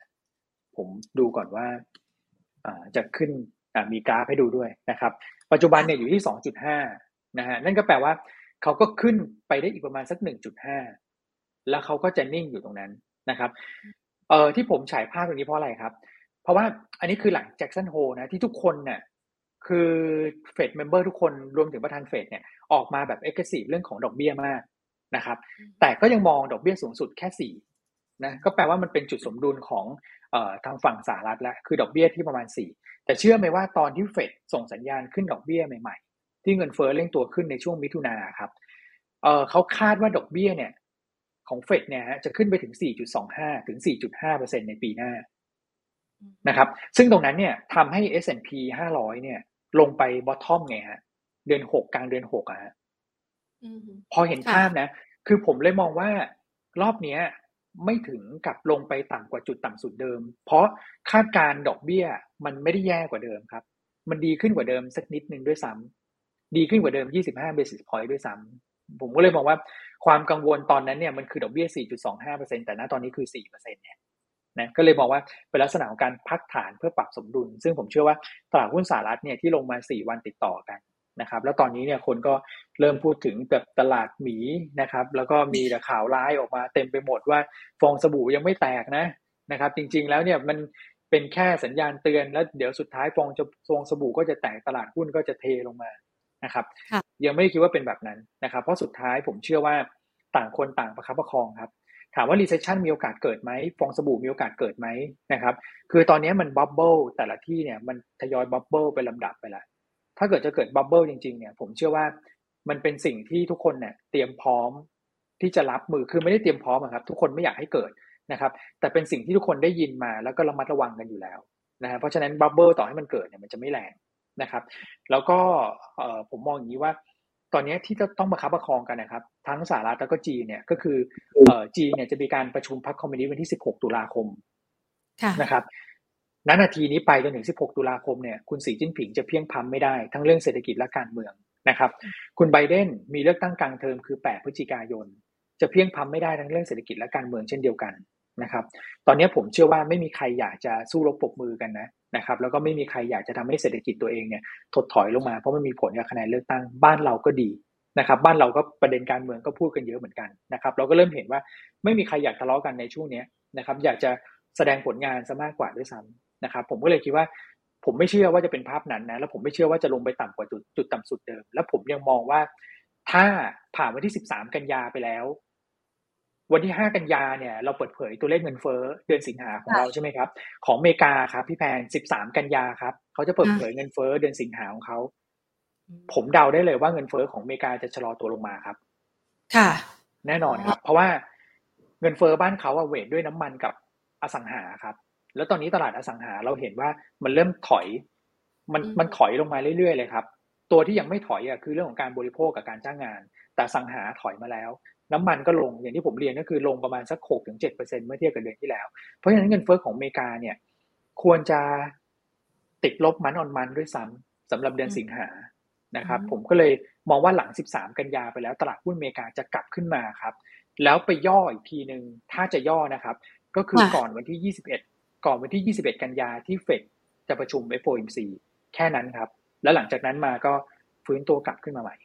ผมดูก่อนว่าจะขึ้นมีกราฟให้ดูด้วยนะครับ ปัจจุบันเนี่ยอยู่ที่ 2.5 นะฮะนั่นก็แปลว่าเขาก็ขึ้นไปได้อีกประมาณสัก 1.5 แล้วเขาก็จะนิ่งอยู่ตรงนั้นนะครับเอ่อที่ผมฉายภาพตรงนี้เพราะอะไรครับ เพราะว่าอันนี้คือหลัง Jackson Hole นะที่ทุกคนเนี่ยคือ Fed member ทุกคนรวมถึงประธานเฟดเนี่ยออกมาแบบ aggressive เรื่องของดอกเบี้ยมาก นะครับ แต่ก็ยังมองดอกเบี้ยสูงสุดแค่สี่นะ ก็แปลว่ามันเป็นจุดสมดุลของเอ่อทางฝั่งสหรัฐแล้ว คือดอกเบี้ยที่ประมาณสี่แต่เชื่อไหมว่าตอนที่เฟดส่งสัญญาณขึ้นดอกเบี้ยใหม่ๆ ที่เงินเฟ้อเร่งตัวขึ้นในช่วงมิถุนาครับเออเขาคาดว่าดอกเบี้ยเนี่ยของเฟดเนี่ยจะขึ้นไปถึง 4.25 ถึง 4.5%ในปีหน้านะครับ ซึ่งตรงนั้นเนี่ยทำให้ S&P 500 เนี่ย ลงไปบอททอมไงฮะ เดือนหกกลางเดือนหกอะฮะ พอเห็นภาพนะ คือผมเลยมองว่ารอบเนี้ย ไม่ถึงกับลงไปต่ำกว่าจุดต่ำสุดเดิม เพราะคาดการดอกเบี้ยมันไม่ได้แย่กว่าเดิมครับ มันดีขึ้นกว่าเดิมสักนิดนึงด้วยซ้ำดีขึ้นกว่าเดิม 25 basis point ด้วยซ้ำผมก็เลยมองว่าความกังวลตอนนั้นเนี่ยมันคือดอกเบี้ย 4.25%แต่ณตอนนี้คือ 4%เนี่ยนะก็เลยมองว่าเป็นลักษณะของการพักฐานเพื่อปรับสมดุล ซึ่งผมเชื่อว่าตลาดหุ้นสหรัฐเนี่ยที่ลงมา 4 วันติดต่อกัน นะครับ แล้วตอนนี้เนี่ยคนก็เริ่มพูดถึงแบบตลาดหมีนะครับ แล้วก็มีแต่ข่าวร้ายออกมาเต็มไปหมดว่าฟองสบู่ยังไม่แตกนะนะครับ จริง ๆ แล้วเนี่ยมันเป็นแค่สัญญาณเตือนแล้วเดี๋ยวสุดท้ายฟองจะฟองสบู่ก็จะแตกตลาดหุ้นก็จะเทลงมานะครับ ยังไม่ได้คิดว่าเป็นแบบนั้นนะครับ เพราะสุดท้ายผมเชื่อว่าต่างคนต่างประคับประคองครับถามว่า recession มีโอกาสเกิดไหมฟองสบู่มีโอกาสเกิดไหมนะครับ คือตอนนี้มัน bubble แต่ละที่เนี่ยมันทยอย bubble ไปลำดับไปแล้ว ถ้าเกิดจะเกิด bubble จริงๆเนี่ยผมเชื่อว่ามันเป็นสิ่งที่ทุกคนเนี่ยเตรียมพร้อมที่จะรับมือคือไม่ได้เตรียมพร้อมครับ ทุกคนไม่อยากให้เกิดนะครับ แต่เป็นสิ่งที่ทุกคนได้ยินมาแล้วก็ระมัดระวังกันอยู่แล้วนะเพราะฉะนั้นบับเบิลต่อให้มันเกิดเนี่ยมันจะไม่แรงนะครับ แล้วก็ผมมองอย่างนี้ว่า ตอนนี้ที่จะต้องประคับประคองกันนะครับ ทั้งสหรัฐแล้วก็จีนเนี่ยก็คือเอ่อจีนเนี่ยจะมีการประชุมพรรคคอมมิวนิสต์วันที่ 16 ตุลาคมนะครับ ณนาทีนี้ไปจนถึง 16 ตุลาคมเนี่ยคุณสีจิ้นผิงจะเพียงพัมไม่ได้ทั้งเรื่องเศรษฐกิจและการเมืองนะครับ คุณไบเดนมีเลือกตั้งกลางเทอมคือ 8 พฤศจิกายน จะเพียงพัมไม่ได้ทั้งเรื่องเศรษฐกิจและการเมืองเช่นเดียวกันนะครับ ตอนนี้ผมเชื่อว่าไม่มีใครอยากจะสู้รบปบมือกันนะนะครับ แล้วก็ไม่มีใครอยากจะทำให้เศรษฐกิจตัวเองเนี่ยถดถอยลงมาเพราะมันมีผลกับคะแนนเลือกตั้งบ้านเราก็ดีนะครับบ้านเราก็ประเด็นการเมืองก็พูดกันเยอะเหมือนกันนะครับ เราก็เริ่มเห็นว่าไม่มีใครอยากทะเลาะกันในช่วงนี้นะครับ อยากจะแสดงผลงานซะมากกว่าด้วยซ้ำ นะครับผมก็เลยคิดว่าผมไม่เชื่อว่าจะเป็นภาพนั้นนะแล้วผมไม่เชื่อว่าจะลงไปต่ำกว่าจุดจุดต่ำสุดเดิม แล้วผมยังมองว่าถ้าผ่านวันที่ 13 กันยาไปแล้ว วันที่ 5 กันยาเนี่ย เราเปิดเผยตัวเลขเงินเฟ้อเดือนสิงหาของเราใช่ไหมครับ ของอเมริกาครับ พี่แพน 13 กันยาครับเขาจะเปิดเผยเงินเฟ้อเดือนสิงหาของเขาผมเดาได้เลยว่าเงินเฟ้อของอเมริกาจะชะลอตัวลงมาครับ ค่ะ แน่นอนครับ เพราะว่าเงินเฟ้อบ้านเขาเวทด้วยน้ำมันกับอสังหาครับ แล้วตอนนี้ตลาดอสังหาเราเห็นว่ามันเริ่มถอย มันมันถอยลงมาเรื่อยๆเลยครับ ตัวที่ยังไม่ถอยอะคือเรื่องของการบริโภคกับการจ้างงาน แต่สังหาถอยมาแล้ว น้ำมันก็ลงอย่างที่ผมเรียนก็คือลงประมาณสักหกถึงเจ็ดเปอร์เซ็นเมื่อเทียบกับเดือนที่แล้ว เพราะฉะนั้นเงินเฟ้อของอเมริกาเนี่ย ควรจะติดลบมันออนมันด้วยซ้ำสำหรับเดือนสิงหานะครับผมก็เลยมองว่าหลัง 13 กันยาไปแล้ว ตลาดหุ้นอเมริกาจะกลับขึ้นมาครับ แล้วไปย่ออีกทีหนึ่งถ้าจะย่อนะครับ ก็คือก่อนวันที่ 21 ก่อนวันที่ 21 กันยาที่เฟดจะประชุม FOMC แค่นั้นครับ แล้วหลังจากนั้นมาก็ฟื้นตัวกลับขึ้นมาใหม่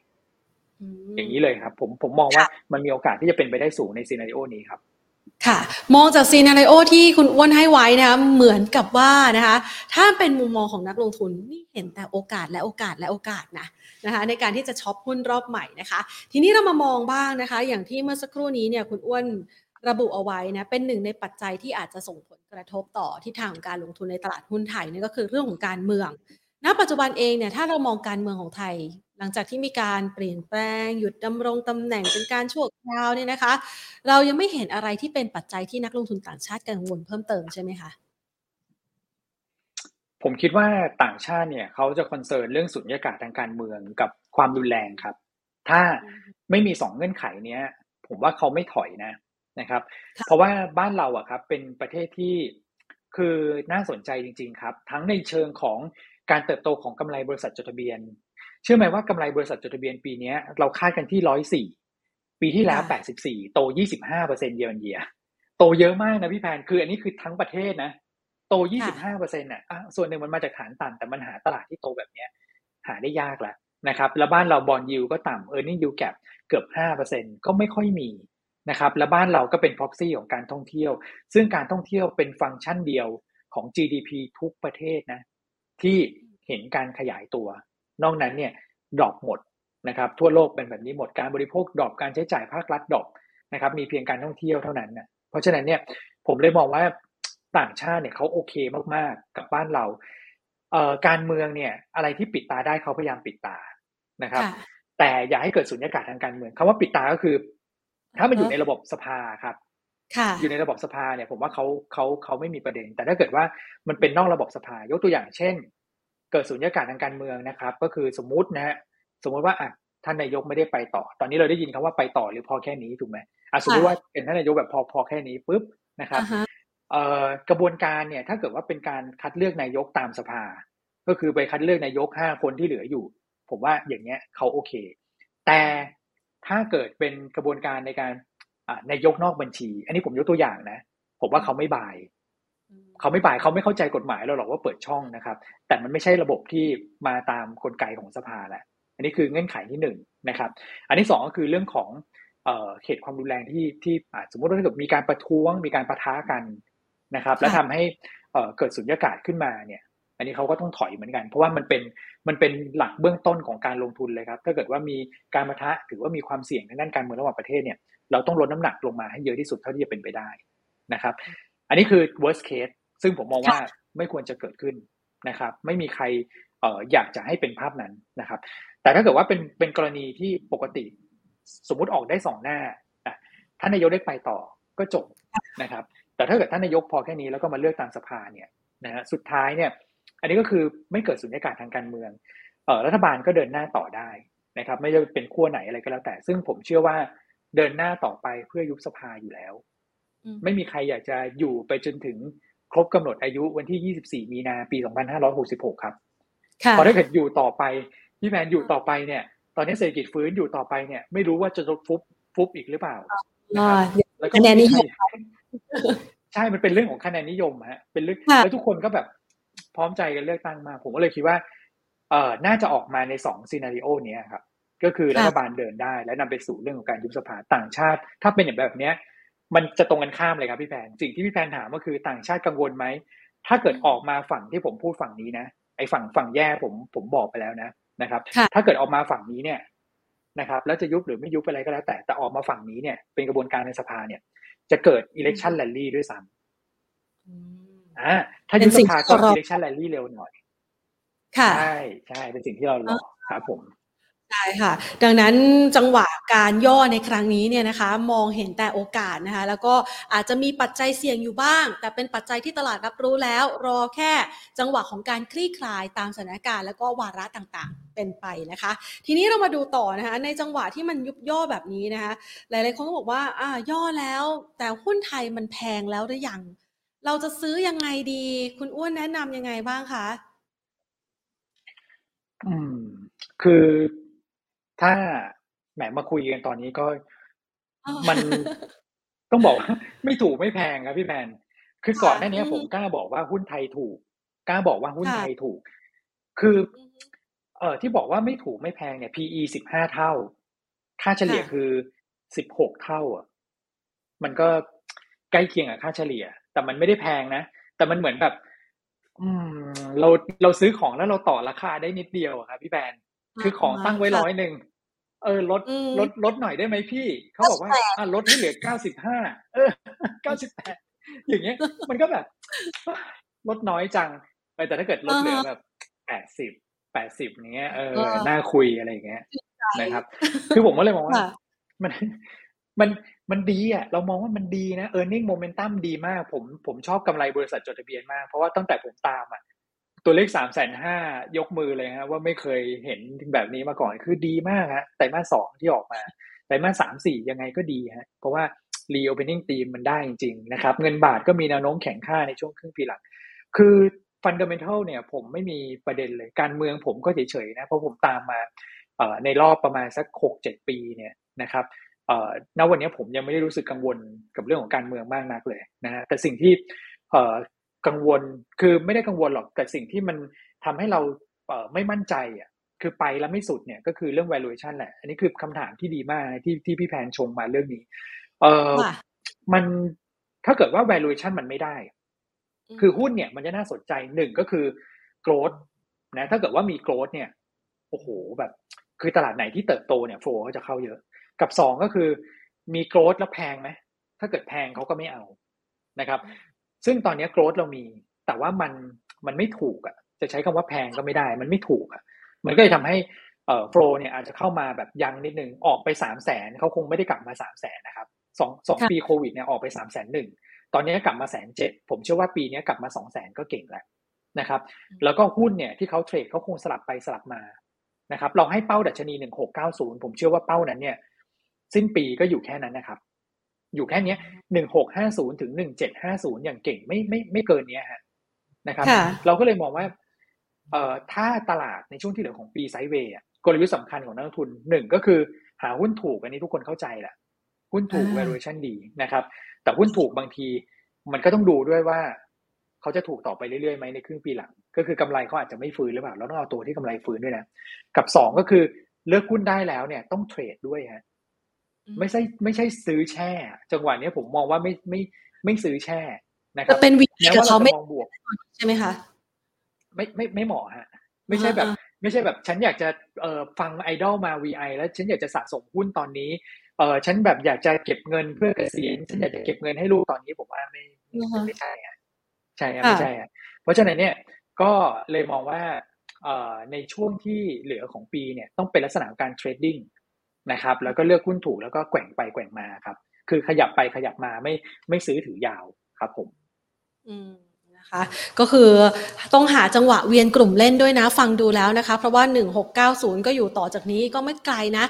อย่างนี้เลยครับ ผมผมมองว่ามันมีโอกาสที่จะเป็นไปได้สูงใน scenario นี้ครับค่ะ มองจาก scenario ที่คุณอ้วนให้ไว้นะคะเหมือนกับว่านะคะ ถ้าเป็นมุมมองของนักลงทุนนี่เห็นแต่โอกาสและโอกาสและโอกาสนะนะคะ ในการที่จะช็อปหุ้นรอบใหม่นะคะ ทีนี้เรามามองบ้างนะคะ อย่างที่เมื่อสักครู่นี้เนี่ยคุณอ้วน ระบุเอาไว้นะเป็นหนึ่งในปัจจัยที่อาจจะส่งผลกระทบต่อทิศทางของการลงทุนในตลาดหุ้นไทยนี่ก็คือเรื่องของการเมือง ณ ปัจจุบันเองเนี่ยถ้าเรามองการเมืองของไทย หลังจากที่มีการเปลี่ยนแปลง หยุดดำรงตำแหน่งเป็นการชั่วคราวเนี่ยนะคะ เรายังไม่เห็นอะไรที่เป็นปัจจัยที่นักลงทุนต่างชาติกังวลเพิ่มเติมใช่ไหมคะผมคิดว่าต่างชาติเนี่ยเขาจะคอนเซิร์นเรื่องสุญญากาศทางการเมืองกับความรุนแรงครับ ถ้าไม่มีสองเงื่อนไขเนี้ย ผมว่าเขาไม่ถอยนะ นะครับ เพราะว่าบ้านเราอะครับเป็นประเทศที่คือน่าสนใจจริง ๆ ครับ ทั้งในเชิงของการเติบโตของกำไรบริษัทจดทะเบียน เชื่อไหมว่ากำไรบริษัทจดทะเบียนปีนี้เราคาดกันที่ร้อยสี่ปีที่แล้วแปดสิบสี่โตยี่สิบห้าเปอร์เซ็นต์เยียร์เยียโตเยอะมากนะพี่แพนคืออันนี้คือทั้งประเทศนะ โตยี่สิบห้าเปอร์เซ็นต์อะส่วนหนึ่งมันมาจากฐานต่ำแต่มันหาตลาดที่โตแบบเนี้ย หาได้ยากแล้วนะครับ แล้วบ้านเราบอลยูก็ต่ำเออร์เน็งยูแกเกือบห้าเปอร์เซ็นก็ไม่ค่อยมี นะครับและบ้านเราก็เป็น proxy ของการท่องเที่ยว ซึ่งการท่องเที่ยวเป็นฟังก์ชันเดียวของ GDP ทุกประเทศนะที่เห็นการขยายตัว นอกนั้นเนี่ย drop หมดนะครับทั่วโลกเป็นแบบนี้หมดการบริโภค drop การใช้จ่ายภาครัฐ drop นะครับมีเพียงการท่องเที่ยวเท่านั้นนะเพราะฉะนั้นเนี่ยผมเลยมองว่าต่างชาติเนี่ยเขาโอเคมากๆกับบ้านเราเอ่อการเมืองเนี่ยอะไรที่ปิดตาได้เขาพยายามปิดตานะครับ แต่อย่าให้เกิดสุญญากาศทางการเมืองคำว่าปิดตาก็คือ ถ้ามันอยู่ในระบบสภาครับอยู่ในระบบสภาเนี่ยผมว่าเขาเขาเขาไม่มีประเด็น แต่ถ้าเกิดว่ามันเป็นนอกระบบสภายกตัวอย่างเช่น เกิดสุญญากาศทางการเมืองนะครับ ก็คือสมมุตินะฮะสมมติว่าอะท่านนายกไม่ได้ไปต่อ ตอนนี้เราได้ยินคำว่าไปต่อหรือพอแค่นี้ถูกไหมอะสมมติว่าเป็นท่านนายกแบบพอพอแค่นี้ปุ๊บนะครับเอ่อกระบวนการเนี่ยถ้าเกิดว่าเป็นการคัดเลือกนายกตามสภา ก็คือไปคัดเลือกนายกห้าคนที่เหลืออยู่ ผมว่าอย่างเงี้ยเขาโอเค แต่ ถ้าเกิดเป็นกระบวนการในการนายกนอกบัญชี อันนี้ผมยกตัวอย่างนะ ผมว่าเขาไม่บายเขาไม่บายเขาไม่เข้าใจกฎหมายเราหรอกว่าเปิดช่องนะครับ แต่มันไม่ใช่ระบบที่มาตามกลไกของสภาแหละอันนี้คือเงื่อนไขที่หนึ่งนะครับ อันที่สองก็คือเรื่องของเหตุความรุนแรงที่ที่สมมติว่าถ้าเกิดมีการประท้วงมีการประท้ากันนะครับ แล้วทำให้เกิดสุญญากาศขึ้นมาเนี่ยอั นนี้เขาก็ต้องถอยเหมือนกัน เพราะว่ามันเป็นมันเป็นหลักเบื้องต้นของการลงทุนเลยครับ ถ้าเกิดว่ามีการประทะถือว่ามีความเสี่ยงในด้านการเมืองระหว่างประเทศเนี่ยเราต้องลดน้ำหนักลงมาให้เยอะที่สุดเท่าที่จะเป็นไปได้นะครับ อันนี้คือ worst case ซึ่งผมมองว่าไม่ควรจะเกิดขึ้นนะครับ ไม่มีใครเอออยากจะให้เป็นภาพนั้นนะครับ แต่ถ้าเกิดว่าเป็นเป็นกรณีที่ปกติสมมุติออกได้สองหน้าท่านนายกได้ไปต่อก็จบนะครับ แต่ถ้าเกิดท่านนายกพอแค่นี้แล้วก็มาเลือกตามสภาเนี่ยนะฮะสุดท้ายเนี่ย อันนี้ก็คือไม่เกิดสุญญากาศทางการเมืองเออรัฐบาลก็เดินหน้าต่อได้นะครับ ไม่ว่าเป็นขั้วไหนอะไรก็แล้วแต่ ซึ่งผมเชื่อว่าเดินหน้าต่อไปเพื่อยุบสภาอยู่แล้ว ไม่มีใครอยากจะอยู่ไปจนถึงครบกำหนดอายุวันที่ 24 มีนาปี 2566 ครับพอถ้าเกิดอยู่ต่อไปพี่แมนอยู่ต่อไปเนี่ย ตอนนี้เศรษฐกิจฟื้นอยู่ต่อไปเนี่ย ไม่รู้ว่าจะฟุบฟุบอีกหรือเปล่าแล้วก็คะแนนนิยมใช่ มันเป็นเรื่องของคะแนนนิยมฮะเป็นเรื่องแล้วทุกคนก็แบบ พร้อมใจกันเลือกตั้งมา ผมก็เลยคิดว่าเออน่าจะออกมาในสองซีนารีโอเนี้ยครับก็คือรัฐบาลเดินได้ และนำไปสู่เรื่องของการยุบสภาต่างชาติ ถ้าเป็นอย่างแบบเนี้ย มันจะตรงกันข้ามเลยครับพี่แพนสิ่งที่พี่แพนถามก็คือต่างชาติกังวลไหมถ้าเกิดออกมาฝั่งที่ผมพูดฝั่งนี้นะไอ้ฝั่งฝั่งแย่ผมผมบอกไปแล้วนะนะครับ ถ้าเกิดออกมาฝั่งนี้เนี่ยนะครับ แล้วจะยุบหรือไม่ยุบอะไรก็แล้วแต่แต่ออกมาฝั่งนี้เนี่ยเป็นกระบวนการในสภาเนี่ย จะเกิด election rally ด้วยซ้ำ อ่าถ้ายุบสภาก็ election rally เร็วหน่อย ค่ะ ใช่ใช่เป็นสิ่งที่เรารอครับผมใช่ค่ะ ดังนั้นจังหวะการย่อในครั้งนี้เนี่ยนะคะมองเห็นแต่โอกาสนะคะแล้วก็อาจจะมีปัจจัยเสี่ยงอยู่บ้าง แต่เป็นปัจจัยที่ตลาดรับรู้แล้ว รอแค่จังหวะของการคลี่คลายตามสถานการณ์แล้วก็วาระต่างๆเป็นไปนะคะ ทีนี้เรามาดูต่อนะคะในจังหวะที่มันยุบย่อแบบนี้นะคะหลายๆคนก็บอกว่าอ่าย่อแล้ว แต่หุ้นไทยมันแพงแล้วหรือยัง เราจะซื้อยังไงดี คุณอ้วนแนะนํำยังไงบ้างคะอืม คือถ้าแหมมาคุยกันตอนนี้ก็ มันต้องบอกว่าไม่ถูกไม่แพงครับพี่แพนคือก่อนหน้านี้ผมกล้าบอกว่าหุ้นไทยถูกกล้าบอกว่าหุ้นไทยถูก คือ เอ่อที่บอกว่าไม่ถูกไม่แพงเนี่ย PE สิบห้าเท่า ค่าเฉลี่ยคือสิบหกเท่าอะมันก็ใกล้เคียงกับค่าเฉลี่ย แต่มันไม่ได้แพงนะ แต่มันเหมือนแบบ อืม เราเราซื้อของแล้วเราต่อราคาได้นิดเดียวอะครับพี่แบนคือของตั้งไว้ร้อยหนึ่งเออลดลดลดหน่อยได้ไหมพี่ เขาบอกว่าอะลดให้เหลือเก้าสิบห้าเออเก้าสิบแปดอย่างเงี้ย มันก็แบบลดน้อยจังไปแต่ถ้าเกิดลดเหลือแบบแปดสิบแปดสิบเนี้ยเออน่าคุยอะไรอย่างเงี้ยนะครับ คือผมก็เลยมองว่า มัน มันมันดีอะเรามองว่ามันดีนะ e a r n i n g momentum ดีมาก ผมผมชอบกำไรบริษัทจดทะเบียนมาก เพราะว่าตั้งแต่ผมตามอะตัวเลขสามแสนห้ายกมือเลยฮะว่าไม่เคยเห็นแบบนี้มาก่อนคือดีมากฮะไตรมาสสองที่ออกมาไตรมาสสามสี่ยังไงก็ดีฮะเพราะว่า reopening ตีมมันได้จริง ๆ นะครับ เงินบาทก็มีแนวโน้มแข็งค่าในช่วงครึ่งปีหลัง คือฟันเดเมนทัลเนี่ยผมไม่มีประเด็นเลย การเมืองผมก็เฉยๆนะ เพราะผมตามมาในรอบประมาณสักหกเจ็ดปีเนี่ยนะครับ ณวันนี้ผมยังไม่ได้รู้สึกกังวลกับเรื่องของการเมืองมากนักเลยนะฮะแต่สิ่งที่เอ่อกังวลคือไม่ได้กังวลหรอกแต่สิ่งที่มันทำให้เราเอ่อไม่มั่นใจอะคือไปแล้วไม่สุดเนี่ยก็คือเรื่อง valuation แหละ อันนี้คือคำถามที่ดีมากที่ที่พี่แพนชงมาเรื่องนี้ เอ่อมันถ้าเกิดว่า valuation มันไม่ได้ คือหุ้นเนี่ยมันจะน่าสนใจหนึ่งก็คือ growth นะถ้าเกิดว่ามี growth เนี่ยโอ้โหแบบ คือตลาดไหนที่เติบโตเนี่ยโฟลก็จะเข้าเยอะ กับสองก็คือ มีโกรดแล้วแพงไหมถ้าเกิดแพงเขาก็ไม่เอานะครับ ซึ่งตอนนี้โกรดเรามี แต่ว่ามันมันไม่ถูกอะ จะใช้คำว่าแพงก็ไม่ได้ มันไม่ถูกอะ มันก็เลยทำให้เอ่อโฟลเนี่ยอาจจะเข้ามาแบบยังนิดนึงออกไปสามแสนเขาคงไม่ได้กลับมาสามแสนนะครับสองสองปีโควิดเนี่ยออกไปสามแสนหนึ่งตอนนี้กลับมาแสนเจ็ดผมเชื่อว่าปีนี้กลับมาสองแสนก็เก่งแล้วนะครับ แล้วก็หุ้นเนี่ยที่เขาเทรดเขาคงสลับไปสลับมานะครับ เราให้เป้าดัชนีหนึ่งหกเก้าศูนย์ผมเชื่อว่าเป้านั้นเนี่ย สิ้นปีก็อยู่แค่นั้นนะครับ อยู่แค่นี้หนึ่งหกห้าศูนย์ถึงหนึ่งเจ็ดห้าศูนย์อย่างเก่งไม่ไม่ไม่เกินเนี้ยฮะนะครับ เราก็เลยมองว่าเอ่อถ้าตลาดในช่วงที่เหลือของปีไซด์เวย์กลยุทธ์สำคัญของนักลงทุนหนึ่งก็คือหาหุ้นถูกอันนี้ทุกคนเข้าใจแหละหุ้นถูก valuation ดีนะครับ แต่หุ้นถูกบางที มันก็ต้องดูด้วยว่า เขาจะถูกต่อไปเรื่อยๆไหมในครึ่งปีหลัง ก็คือกำไรเขาอาจจะไม่ฟื้นหรือเปล่าเราต้องเอาตัวที่กำไรฟื้นด้วยนะ กับสองก็คือเลือกหุ้นได้แล้วเนี่ยต้องเทรดด้วยฮะ ไม่ใช่ไม่ใช่ซื้อแช่ จังหวะนี้ผมมองว่าไม่ไม่ไม่ซื้อแช่นะครับเป็นวิธีกับเขาไม่บวกใช่ไหมคะไม่ไม่ไม่เหมาะฮะ ไม่ใช่แบบ ไม่ใช่แบบ ฉันอยากจะเอ่อฟังไอดอลมา VI แล้วฉันอยากจะสะสมหุ้นตอนนี้เออฉันแบบอยากจะเก็บเงินเพื่อเกษียณฉันอยากจะเก็บเงินให้ลูกตอนนี้ผมว่าไม่ไม่ใช่อะใช่ไม่ใช่อะเพราะฉะนั้นเนี่ยก็เลยมองว่าเอ่อในช่วงที่เหลือของปีเนี่ยต้องเป็นลักษณะการเทรดดิ้ง นะครับ แล้วก็เลือกหุ้นถูกแล้วก็แกว่งไปแกว่งมาครับ คือขยับไปขยับมาไม่ไม่ซื้อถือยาวครับผม อืมนะคะก็คือต้องหาจังหวะเวียนกลุ่มเล่นด้วยนะ ฟังดูแล้วนะคะ เพราะว่า 1690 ก็อยู่ต่อจากนี้ก็ไม่ไกลนะ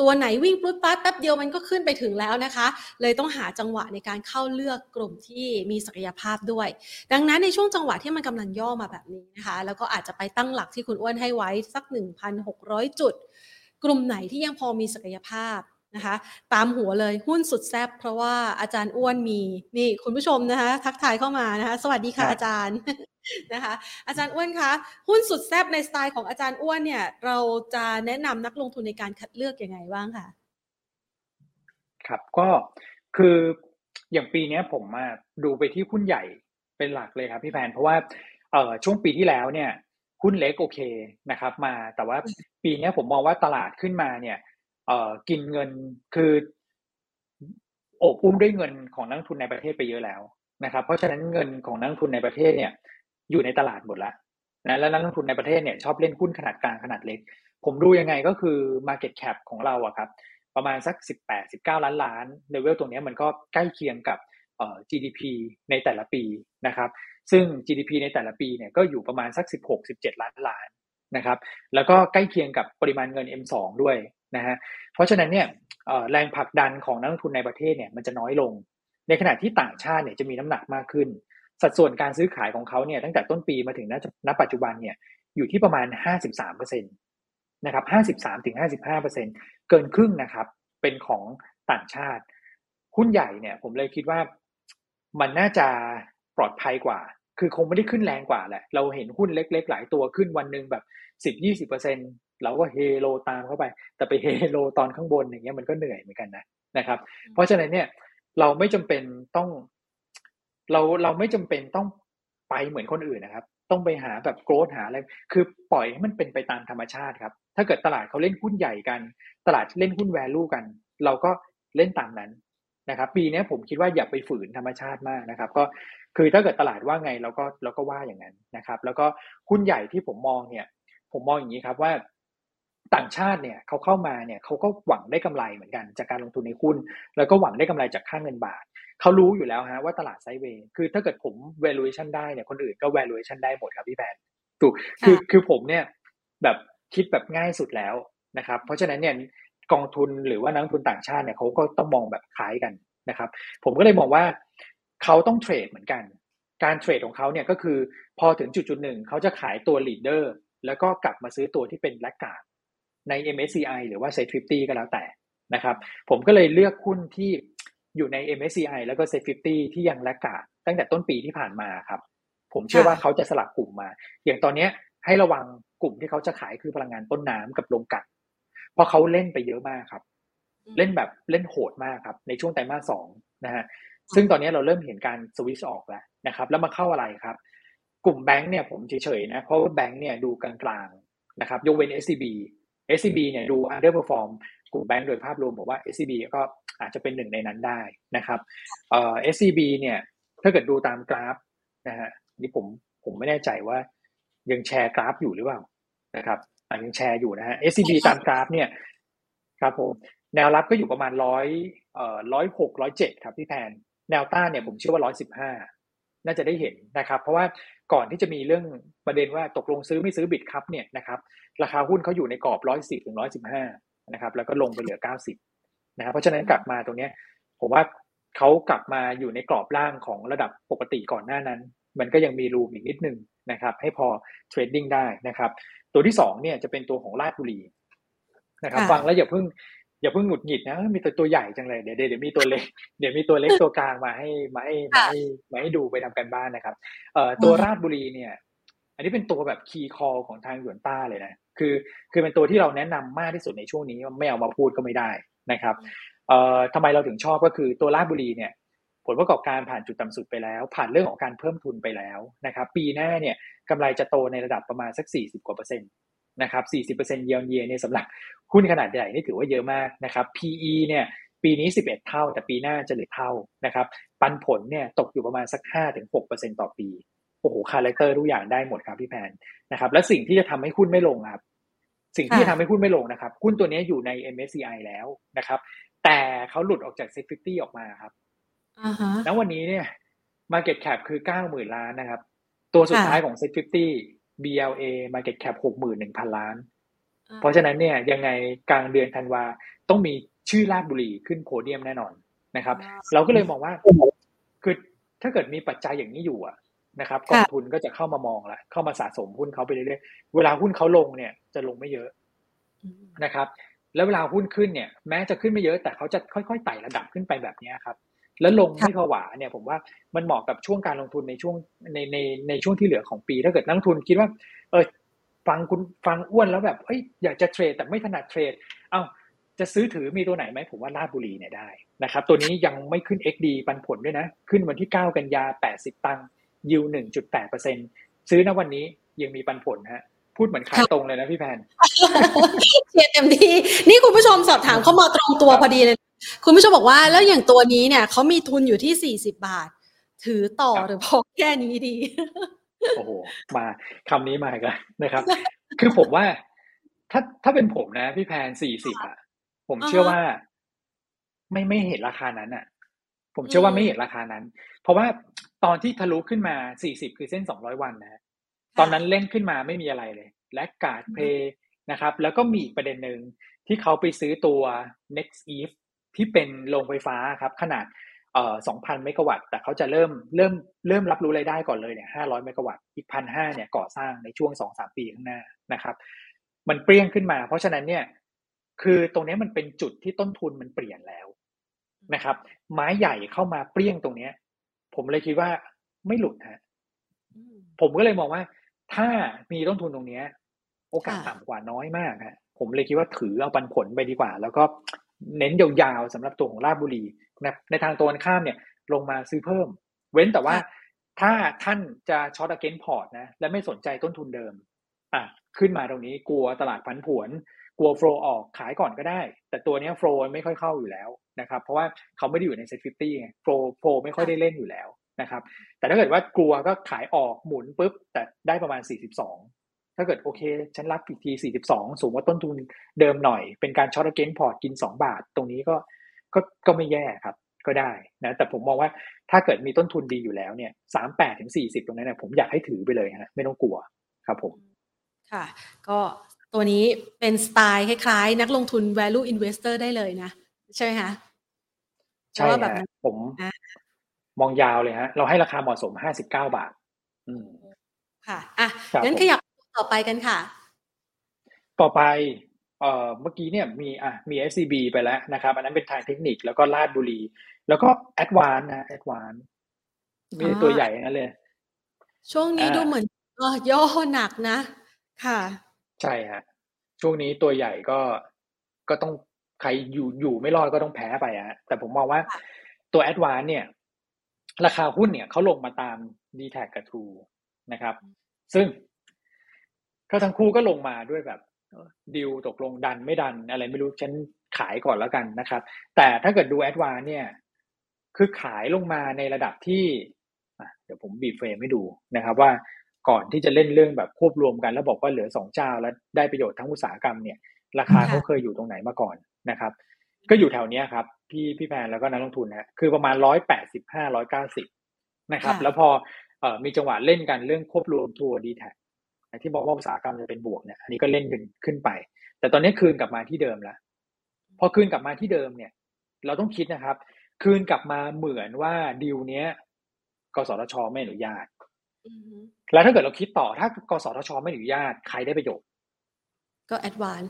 ตัวไหนวิ่งปุ๊บปั๊บแป๊บเดียวมันก็ขึ้นไปถึงแล้วนะคะ เลยต้องหาจังหวะในการเข้าเลือกกลุ่มที่มีศักยภาพด้วย ดังนั้นในช่วงจังหวะที่มันกำลังย่อมาแบบนี้นะคะ แล้วก็อาจจะไปตั้งหลักที่คุณอ้วนให้ไว้สัก 1,600 จุด กลุ่มไหนที่ยังพอมีศักยภาพนะคะตามหัวเลยหุ้นสุดแซบเพราะว่าอาจารย์อ้วนมีนี่คุณผู้ชมนะคะทักทายเข้ามานะคะสวัสดีค่ะอาจารย์นะคะอาจารย์อ้วนคะหุ้นสุดแซบในสไตล์ของอาจารย์อ้วนเนี่ย เราจะแนะนำนักลงทุนในการคัดเลือกยังไงบ้างคะครับก็คืออย่างปีนี้ผมมาดูไปที่หุ้นใหญ่เป็นหลักเลยครับพี่แพนเพราะว่าเอ่อช่วงปีที่แล้วเนี่ย หุ้นเล็กโอเคนะครับ มาแต่ว่าปีนี้ผมมองว่าตลาดขึ้นมาเนี่ยเอ่อกินเงินคือโอบอุ้มด้วยเงินของนักทุนในประเทศไปเยอะแล้วนะครับ เพราะฉะนั้นเงินของนักทุนในประเทศเนี่ย อยู่ในตลาดหมดแล้วนะแล้วนักลงทุนในประเทศเนี่ยชอบเล่นหุ้นขนาดกลางขนาดเล็ก ผมดูยังไงก็คือ Market Cap ของเราอะครับประมาณสัก 18 19 ล้านล้านเลเวลตรงนี้มันก็ใกล้เคียงกับเอ่อ GDP ในแต่ละปีนะครับ ซึ่ง GDP ในแต่ละปีเนี่ยก็อยู่ประมาณสัก 16-17 ล้านล้านนะครับแล้วก็ใกล้เคียงกับปริมาณเงิน M2 ด้วยนะฮะเพราะฉะนั้นเนี่ยแรงผลักดันของนักลงทุนในประเทศเนี่ยมันจะน้อยลง ในขณะที่ต่างชาติเนี่ยจะมีน้ำหนักมากขึ้น สัดส่วนการซื้อขายของเขาเนี่ยตั้งแต่ต้นปีมาถึงณปัจจุบันเนี่ยอยู่ที่ประมาณ 53%นะครับ53ถึง55%เกินครึ่งนะครับเป็นของต่างชาติหุ้นใหญ่เนี่ยผมเลยคิดว่ามันน่าจะปลอดภัยกว่า คือคงไม่ได้ขึ้นแรงกว่าแหละ เราเห็นหุ้นเล็ก ๆ หลายตัวขึ้นวันหนึ่งแบบสิบยี่สิบเปอร์เซ็นเราก็เฮโลตามเข้าไป แต่ไปเฮโลตอนข้างบนอย่างเงี้ยมันก็เหนื่อยเหมือนกันนะนะครับ เพราะฉะนั้นเนี่ยเราไม่จำเป็นต้อง เราเราไม่จำเป็นต้องไปเหมือนคนอื่นนะครับ ต้องไปหาแบบโกรธหาอะไร คือปล่อยให้มันเป็นไปตามธรรมชาติครับ ถ้าเกิดตลาดเขาเล่นหุ้นใหญ่กัน ตลาดเล่นหุ้นแวลูกัน เราก็เล่นตามนั้น นะครับปีนี้ผมคิดว่าอย่าไปฝืนธรรมชาติมากนะครับ ก็คือถ้าเกิดตลาดว่าไงเราก็เราก็ว่าอย่างนั้นนะครับ แล้วก็หุ้นใหญ่ที่ผมมองเนี่ย ผมมองอย่างนี้ครับว่าต่างชาติเนี่ยเขาเข้ามาเนี่ยเขาก็หวังได้กำไรเหมือนกันจากการลงทุนในหุ้น แล้วก็หวังได้กำไรจากค่าเงินบาทเขารู้อยู่แล้วฮะว่าตลาดไซด์เวย์คือถ้าเกิดผม valuation ได้เนี่ยคนอื่นก็ valuation ได้หมดครับพี่แพนถูกคือคือผมเนี่ยแบบคิดแบบง่ายสุดแล้วนะครับ เพราะฉะนั้นเนี่ย กองทุนหรือว่านักทุนต่างชาติเนี่ยเขาก็ต้องมองแบบคล้ายกันนะครับ ผมก็เลยมองว่าเขาต้องเทรดเหมือนกัน การเทรดของเขาเนี่ยก็คือพอถึงจุดจุดหนึ่งเขาจะขายตัว leader แล้วก็กลับมาซื้อตัวที่เป็นแลกการ์ดใน MSCI หรือว่า Set 50ก็แล้วแต่นะครับ ผมก็เลยเลือกหุ้นที่อยู่ใน MSCI แล้วก็ Set 50ที่ยังแลกการ์ดตั้งแต่ต้นปีที่ผ่านมาครับ ผมเชื่อว่าเขาจะสลับกลุ่มมา อย่างตอนนี้ให้ระวังกลุ่มที่เขาจะขายคือพลังงานต้นน้ำกับโรงกลั่น เพราะเขาเล่นไปเยอะมากครับ เล่นแบบเล่นโหดมากครับ ในช่วงไตรมาสสองนะฮะซึ่งตอนนี้เราเริ่มเห็นการสวิชออกแล้วนะครับ แล้วมาเข้าอะไรครับ กลุ่มแบงค์เนี่ยผมเฉยๆนะ เพราะว่าแบงค์เนี่ยดูกลางๆนะครับยกเว้น SCB SCB เนี่ยดู underperform กลุ่มแบงค์โดยภาพรวมบอกว่า SCB ก็อาจจะเป็นหนึ่งในนั้นได้นะครับเอ่อ SCB เนี่ยถ้าเกิดดูตามกราฟนะฮะนี่ผมผมไม่แน่ใจว่ายังแชร์กราฟอยู่หรือเปล่านะครับ ยังแชร์อยู่นะฮะ SCB ตามกราฟเนี่ยครับผมแนวรับก็อยู่ประมาณร้อยเอ่อร้อยหกร้อยเจ็ดครับพี่แพนแนวต้านเนี่ยผมเชื่อว่าร้อยสิบห้าน่าจะได้เห็นนะครับ เพราะว่าก่อนที่จะมีเรื่องประเด็นว่าตกลงซื้อไม่ซื้อบิดครับเนี่ยนะครับราคาหุ้นเขาอยู่ในกรอบร้อยสิบถึงร้อยสิบห้านะครับ แล้วก็ลงไปเหลือเก้าสิบนะครับเพราะฉะนั้นกลับมาตรงนี้ผมว่าเขากลับมาอยู่ในกรอบล่างของระดับปกติก่อนหน้านั้น มันก็ยังมีรูมอีกนิดนึง นะครับให้พอเทรดดิ้งได้นะครับตัวที่สองเนี่ยจะเป็นตัวของลาดบุรีนะครับฟังแล้วอย่าเพิ่งอย่าเพิ่งหงุดหงิดนะมีตัวตัวใหญ่จังเลยเดี๋ยวเดี๋ยวมีตัวเล็กเดี๋ยวมีตัวเล็กตัวกลางมาให้มาให้มาให้มาให้ดูไปทำกันบ้านนะครับเอ่อตัวราชบุรีเนี่ย อันนี้เป็นตัวแบบคีย์คอของทางหยวนต้าเลยนะคือ คือเป็นตัวที่เราแนะนำมากที่สุดในช่วงนี้ไม่เอามาพูดก็ไม่ได้นะครับเอ่อทำไมเราถึงชอบก็คือตัวราชบุรีเนี่ย ผลประกอบการผ่านจุดต่ำสุดไปแล้ว ผ่านเรื่องของการเพิ่มทุนไปแล้วนะครับ ปีหน้าเนี่ยกำไรจะโตในระดับประมาณสัก 40 กว่าเปอร์เซ็นต์นะครับ 40%เยียร์เยียเนี่ยสำหรับหุ้นขนาดใหญ่นี่ถือว่าเยอะมากนะครับ PE เนี่ยปีนี้ 11 เท่า แต่ปีหน้าจะเหลือเท่านะครับ ปันผลเนี่ยตกอยู่ประมาณสัก 5-6%ต่อปี โอ้โห character ทุกอย่างได้หมดครับพี่แพนนะครับ และสิ่งที่จะทำให้หุ้นไม่ลงครับ สิ่งที่จะทำให้หุ้นไม่ลงนะครับ หุ้นตัวนี้อยู่ใน MSCI แล้วนะครับ แต่เขาหลุดออกจาก s e 50ออกมาครับ แล้ววันนี้เนี่ย Market Cap คือ90,000ล้านนะครับ ตัวสุดท้ายของ Set 50 BLA Market Cap 61,000ล้าน เพราะฉะนั้นเนี่ยยังไงกลางเดือนธันวาต้องมีชื่อลาดบุรีขึ้นโพเดียมแน่นอนนะครับ เราก็เลยมองว่าคือถ้าเกิดมีปัจจัยอย่างนี้อยู่อะนะครับกองทุนก็จะเข้ามามองแล้วเข้ามาสะสมหุ้นเขาไปเรื่อยๆเวลาหุ้นเขาลงเนี่ยจะลงไม่เยอะนะครับ แล้วเวลาหุ้นขึ้นเนี่ย แม้จะขึ้นไม่เยอะแต่เขาจะค่อยๆไต่ระดับขึ้นไปแบบนี้ครับ แล้วลงไม่ผวาเนี่ยผมว่ามันเหมาะกับช่วงการลงทุนในช่วงในในในช่วงที่เหลือของปี ถ้าเกิดนักทุนคิดว่า เออฟังคุณฟังอ้วนแล้วแบบเอ้ยอยากจะเทรดแต่ไม่ถนัดเทรด เอ้าจะซื้อถือมีตัวไหนไหมผมว่าลาดบุรีเนี่ยได้นะครับ ตัวนี้ยังไม่ขึ้น XD ปันผลด้วยนะ ขึ้นวันที่ 9 กันยา 80 ตังค์ยิว1.8%ซื้อณวันนี้ยังมีปันผลฮะพูดเหมือนขายตรงเลยนะพี่แพนเชียร์เต็มที่ นี่คุณผู้ชมสอบถามเข้ามาตรงตัวพอดีเลย คุณผู้ชมบอกว่าแล้วอย่างตัวนี้เนี่ยเขามีทุนอยู่ที่40บาท ถือต่อหรือพอแค่นี้ดี โอ้โห มาคำนี้มาอีกแล้วนะครับ คือผมว่า ถ้าถ้าเป็นผมนะ พี่แพนสี่สิบอะ ผมเชื่อว่า ไม่ไม่เห็นราคานั้นอะ ผมเชื่อว่าไม่เห็นราคานั้น เพราะว่าตอนที่ทะลุขึ้นมาสี่สิบคือเส้นสองร้อยวันนะตอนนั้นเล่นขึ้นมาไม่มีอะไรเลย และกาดเพย์นะครับ แล้วก็มีอีกประเด็นหนึ่งที่เขาไปซื้อตัว next eve ที่เป็นโรงไฟฟ้าครับขนาดเอ่อสองพันเมกะวัตต์ แต่เขาจะเริ่มเริ่มเริ่มรับรู้รายได้ก่อนเลยเนี่ยห้าร้อยเมกะวัตต์ อีกพันห้าเนี่ยก่อสร้างในช่วงสองสามปีข้างหน้านะครับ มันเปรี้ยงขึ้นมา เพราะฉะนั้นเนี่ยคือตรงนี้มันเป็นจุดที่ต้นทุนมันเปลี่ยนแล้วนะครับ ไม้ใหญ่เข้ามาเปรี้ยงตรงเนี้ย ผมเลยคิดว่าไม่หลุดฮะผมก็เลยมองว่า ถ้ามีต้นทุนตรงเนี้ย โอกาสต่ำกว่าน้อยมากฮะผมเลยคิดว่าถือเอาปันผลไปดีกว่า แล้วก็ เน้นยาวๆสำหรับตัวของราชบุรีนะในทางตรงกันข้ามเนี่ยลงมาซื้อเพิ่ม เว้นแต่ว่าถ้าท่านจะ short against port นะและไม่สนใจต้นทุนเดิมอะขึ้นมาตรงนี้กลัวตลาดผันผวน กลัว flow ออกขายก่อนก็ได้ แต่ตัวนี้ flow ไม่ค่อยเข้าอยู่แล้วนะครับ เพราะว่าเขาไม่ได้อยู่ใน SET fifty ไง flow flow ไม่ค่อยได้เล่นอยู่แล้วนะครับ แต่ถ้าเกิดว่ากลัวก็ขายออกหมุนปุ๊บ แต่ได้ประมาณ 42 ถ้าเกิดโอเค ฉันรับอีกที42 สูงกว่าต้นทุนเดิมหน่อย เป็นการช็อตเกนพอร์ตกิน 2 บาท ตรงนี้ก็ก็ก็ไม่แย่ครับ ก็ได้นะแต่ผมมองว่าถ้าเกิดมีต้นทุนดีอยู่แล้วเนี่ย38ถึง40 ตรงนั้นเนี่ยผมอยากให้ถือไปเลยฮะไม่ต้องกลัวครับผม ค่ะ ก็ตัวนี้เป็นสไตล์คล้ายๆ นักลงทุน value investor ได้เลยนะ ใช่ไหมคะใช่แบบผมมองยาวเลยฮะ เราให้ราคาเหมาะสมห้าสิบเก้าบาท อืมค่ะ อะ งั้นขยับ ต่อไปกันค่ะ ต่อไปเอ่อเมื่อกี้เนี่ยมีอะมี SCB ไปแล้วนะครับ อันนั้นเป็นทางเทคนิคแล้วก็ลาดบุรี แล้วก็แอดวานนะแอดวานมีตัวใหญ่นั่นเลย ช่วงนี้ดูเหมือนย่อหนักนะ ค่ะ ใช่ฮะช่วงนี้ตัวใหญ่ก็ก็ต้องใครอยู่อยู่ไม่รอดก็ต้องแพ้ไปอะแต่ผมมองว่าตัวแอดวานเนี่ย ราคาหุ้นเนี่ยเขาลงมาตาม d t แทกับ True นะครับ ซึ่ง ก็ทั้งคู่ก็ลงมาด้วยแบบดิวตกลงดันไม่ดัน อะไรไม่รู้ฉันขายก่อนแล้วกันนะครับ แต่ถ้าเกิดดูแอดวานเนี่ย คือขายลงมาในระดับที่เดี๋ยวผมบีบเฟรมให้ดูนะครับ ว่าก่อนที่จะเล่นเรื่องแบบควบรวมกัน แล้วบอกว่าเหลือสองเจ้าแล้วได้ประโยชน์ทั้งอุตสาหกรรมเนี่ย ราคาเขาเคยอยู่ตรงไหนมาก่อนนะครับ ก็อยู่แถวเนี้ยครับ พี่พี่แพนแล้วก็นักลงทุนนะคือประมาณร้อยแปดสิบห้าร้อยเก้าสิบนะครับ แล้วพอเอ่อมีจังหวะเล่นกันเรื่องควบรวมทัวร์ดีแท็ ที่บอกว่าอุตสาหกรรมจะเป็นบวกเนี่ยอันนี้ก็เล่นขึ้นขึ้นไป แต่ตอนนี้คืนกลับมาที่เดิมแล้วพอคืนกลับมาที่เดิมเนี่ย เราต้องคิดนะครับ คืนกลับมาเหมือนว่าดีลเนี้ยกสทชไม่อนุญาตแล้วถ้าเกิดเราคิดต่อถ้ากสทชไม่อนุญาตใครได้ประโยชน์ ก็ Advance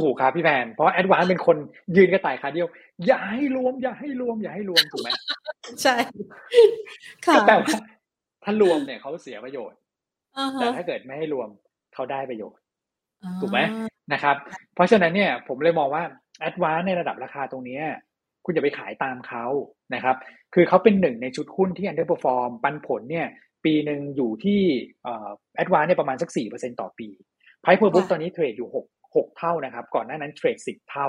ถูกครับพี่แพนเพราะ Advance เป็นคนยืนกระต่ายขาเดียว อย่าให้รวม อย่าให้รวม อย่าให้รวมถูกไหมใช่ค่ะแต่ว่าถ้ารวมเนี่ยเขาเสียประโยชน์ แต่ถ้าเกิดไม่ให้รวมเขาได้ประโยชน์ถูกไหมนะครับ เพราะฉะนั้นเนี่ยผมเลยมองว่า Advance ในระดับราคาตรงนี้คุณอย่าไปขายตามเขานะครับ คือเขาเป็นหนึ่งในชุดหุ้นที่ underperform ปันผลเนี่ย ปีหนึ่งอยู่ที่ Advance เนี่ยประมาณสักสี่เปอร์เซ็นต่อปี price per book ตอนนี้ trade อยู่หกหกเท่านะครับ ก่อนหน้านั้น trade สิบเท่า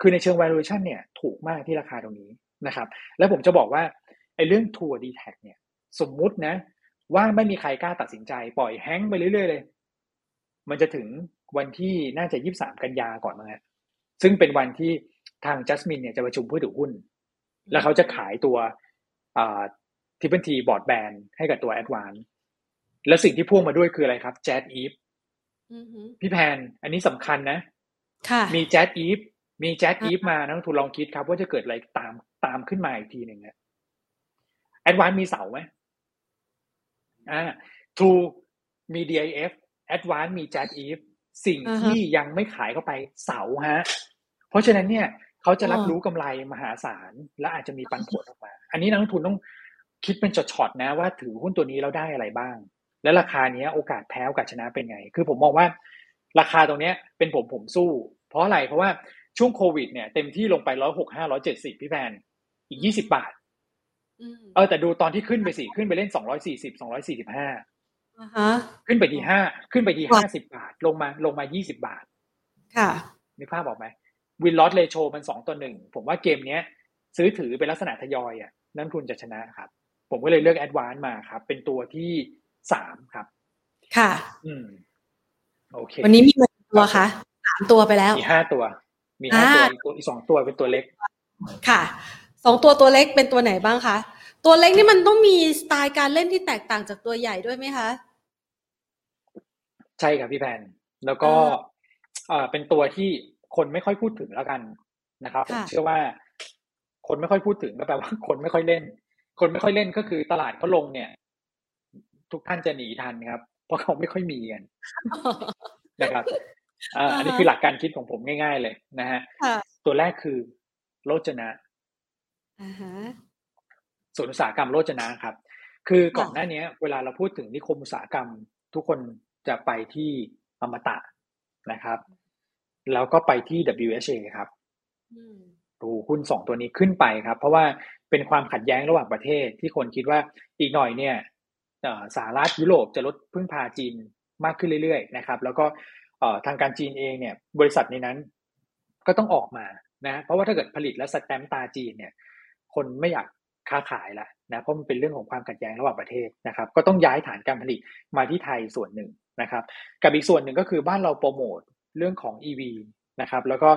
คือในเชิง valuation เนี่ยถูกมากที่ราคาตรงนี้นะครับ แล้วผมจะบอกว่าไอ้เรื่อง True DTAC เนี่ย สมมุตินะ ว่าไม่มีใครกล้าตัดสินใจ ปล่อย hang ไปเรื่อยๆเลย มันจะถึงวันที่น่าจะยี่สิบสามกันยาก่อนมั้งซึ่งเป็นวันที่ทาง Jasmine เนี่ยจะประชุมผู้ถือหุ้น แล้วเขาจะขายตัว Triple T Broadband ให้กับตัว Advance แล้วสิ่งที่พ่วงมาด้วยคืออะไรครับ JASIF พี่แพน อันนี้สำคัญนะค่ะมี JASIF มี JASIF มานักลงทุนลองคิดครับ ว่าจะเกิดอะไรตามตามขึ้นมาอีกทีหนึ่งนะ Advance มีเสาไหม อ่าทูมี DIF แอดวานมีแจ๊ดอีฟสิ่งที่ยังไม่ขายเข้าไปเสาฮะ เพราะฉะนั้นเนี่ยเขาจะรับรู้กำไรมหาศาล และอาจจะมีปันผลออกมา อันนี้นักทุนต้องคิดเป็นช็อตๆนะว่าถือหุ้นตัวนี้แล้วได้อะไรบ้าง แล้วราคาเนี้ยโอกาสแพ้โอกาสชนะเป็นไง คือผมมองว่าราคาตรงเนี้ยเป็นผมผมสู้ เพราะอะไรเพราะว่าช่วงโควิดเนี่ยเต็มที่ลงไปร้อยหกห้าร้อยเจ็ดสิบพี่แพนอีกยี่สิบบาท เออแต่ดูตอนที่ขึ้นไปสิขึ้นไปเล่นสองร้อยสี่สิบสองร้อยสี่สิบห้าขึ้นไปที่ห้าขึ้นไปที่ห้าสิบบาท ลงมาลงมายี่สิบบาท ค่ะมีภาพบอกไหม win loss ratio มันสองต่อหนึ่งผมว่าเกมเนี้ย ซื้อถือเป็นลักษณะทยอยอะนักลงทุนจะชนะครับ ผมก็เลยเลือก Advance มาครับ เป็นตัวที่สามครับ ค่ะ อืมโอเค วันนี้มีกี่ตัวคะสามตัวไปแล้ว มีห้าตัว มีห้าตัวอีกสองตัวเป็นตัวเล็ก ค่ะ สองตัวตัวเล็กเป็นตัวไหนบ้างคะตัวเล็กนี่มันต้องมีสไตล์การเล่นที่แตกต่างจากตัวใหญ่ด้วยไหมคะ ใช่ครับพี่แพนแล้วก็เอ่อเป็นตัวที่คนไม่ค่อยพูดถึงแล้วกันนะครับผมเชื่อว่า คนไม่ค่อยพูดถึงก็แปลว่า คนไม่ค่อยเล่น คนไม่ค่อยเล่นก็คือตลาดเขาลงเนี่ย ทุกท่านจะหนีทันครับ เพราะเขาไม่ค่อยมีกันนะครับอันนี้คือหลักการคิดของผมง่าย ๆ เลยนะฮะตัวแรกคือโลจนะ ส่วนอุตสาหกรรมโลจนะครับ คือก่อนหน้านี้เวลาเราพูดถึงนิคมอุตสาหกรรม ทุกคนจะไปที่อมตะนะครับ แล้วก็ไปที่ WHA ครับดูหุ้นสองตัวนี้ขึ้นไปครับ เพราะว่าเป็นความขัดแย้งระหว่างประเทศที่คนคิดว่าอีกหน่อยเนี่ยสหรัฐยุโรปจะลดพึ่งพาจีนมากขึ้นเรื่อยๆนะครับ แล้วก็ทางการจีนเองเนี่ย บริษัทในนั้นก็ต้องออกมานะ เพราะว่าถ้าเกิดผลิตและสแตมป์ตาจีนเนี่ย คนไม่อยากค้าขายละนะเพราะมันเป็นเรื่องของความขัดแย้งระหว่างประเทศนะครับ ก็ต้องย้ายฐานการผลิตมาที่ไทยส่วนหนึ่งนะครับ กับอีกส่วนหนึ่งก็คือบ้านเราโปรโมทเรื่องของ EV นะครับแล้วก็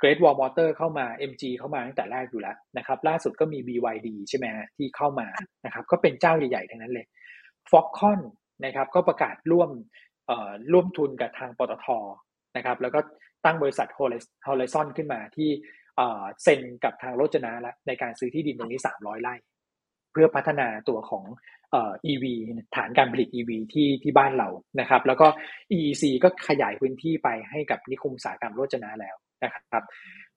Great Wall Motor เข้ามา MG เข้ามาตั้งแต่แรกอยู่แล้วนะครับล่าสุดก็มี BYD ใช่ไหมฮะที่เข้ามานะครับก็เป็นเจ้าใหญ่ๆทั้งนั้นเลย Foxconn นะครับก็ประกาศร่วมร่วมทุนกับทางปตทนะครับแล้วก็ตั้งบริษัท Horizon ขึ้นมาที่ เซ็นกับทางโรจนะแล้วในการซื้อที่ดินตรงนี้ 300 ไร่ เพื่อพัฒนาตัวของ EV ฐานการผลิต EV ที่ที่บ้านเรานะครับ แล้วก็ EEC ก็ขยายพื้นที่ไปให้กับนิคมอุตสาหกรรมโรจนะแล้วนะครับ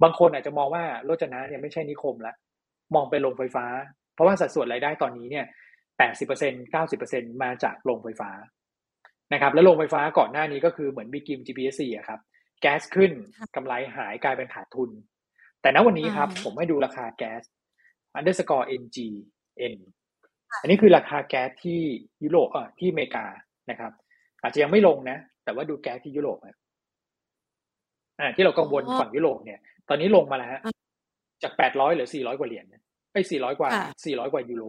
บางคนอาจจะมองว่าโรจนะเนี่ยไม่ใช่นิคมแล้วมองเป็นโรงไฟฟ้า เพราะว่าสัดส่วนรายได้ตอนนี้เนี่ย80% 90%มาจากโรงไฟฟ้านะครับ แล้วโรงไฟฟ้าก่อนหน้านี้ก็คือเหมือนบีกิม GPSC อะครับ แก๊สขึ้นกำไรหายกลายเป็นขาดทุน แต่ณวันนี้ครับ ผมให้ดูราคาแก๊ส underscore NGN อันนี้คือราคาแก๊สที่ยุโรปเอ่อที่อเมริกานะครับ อาจจะยังไม่ลงนะ แต่ว่าดูแก๊สที่ยุโรปอ่าที่เรากังวลฝั่งยุโรปเนี่ย ตอนนี้ลงมาแล้วฮะจากแปดร้อยเหลือสี่ร้อยกว่าเหรียญไปสี่ร้อยกว่าสี่ร้อยกว่ายูโร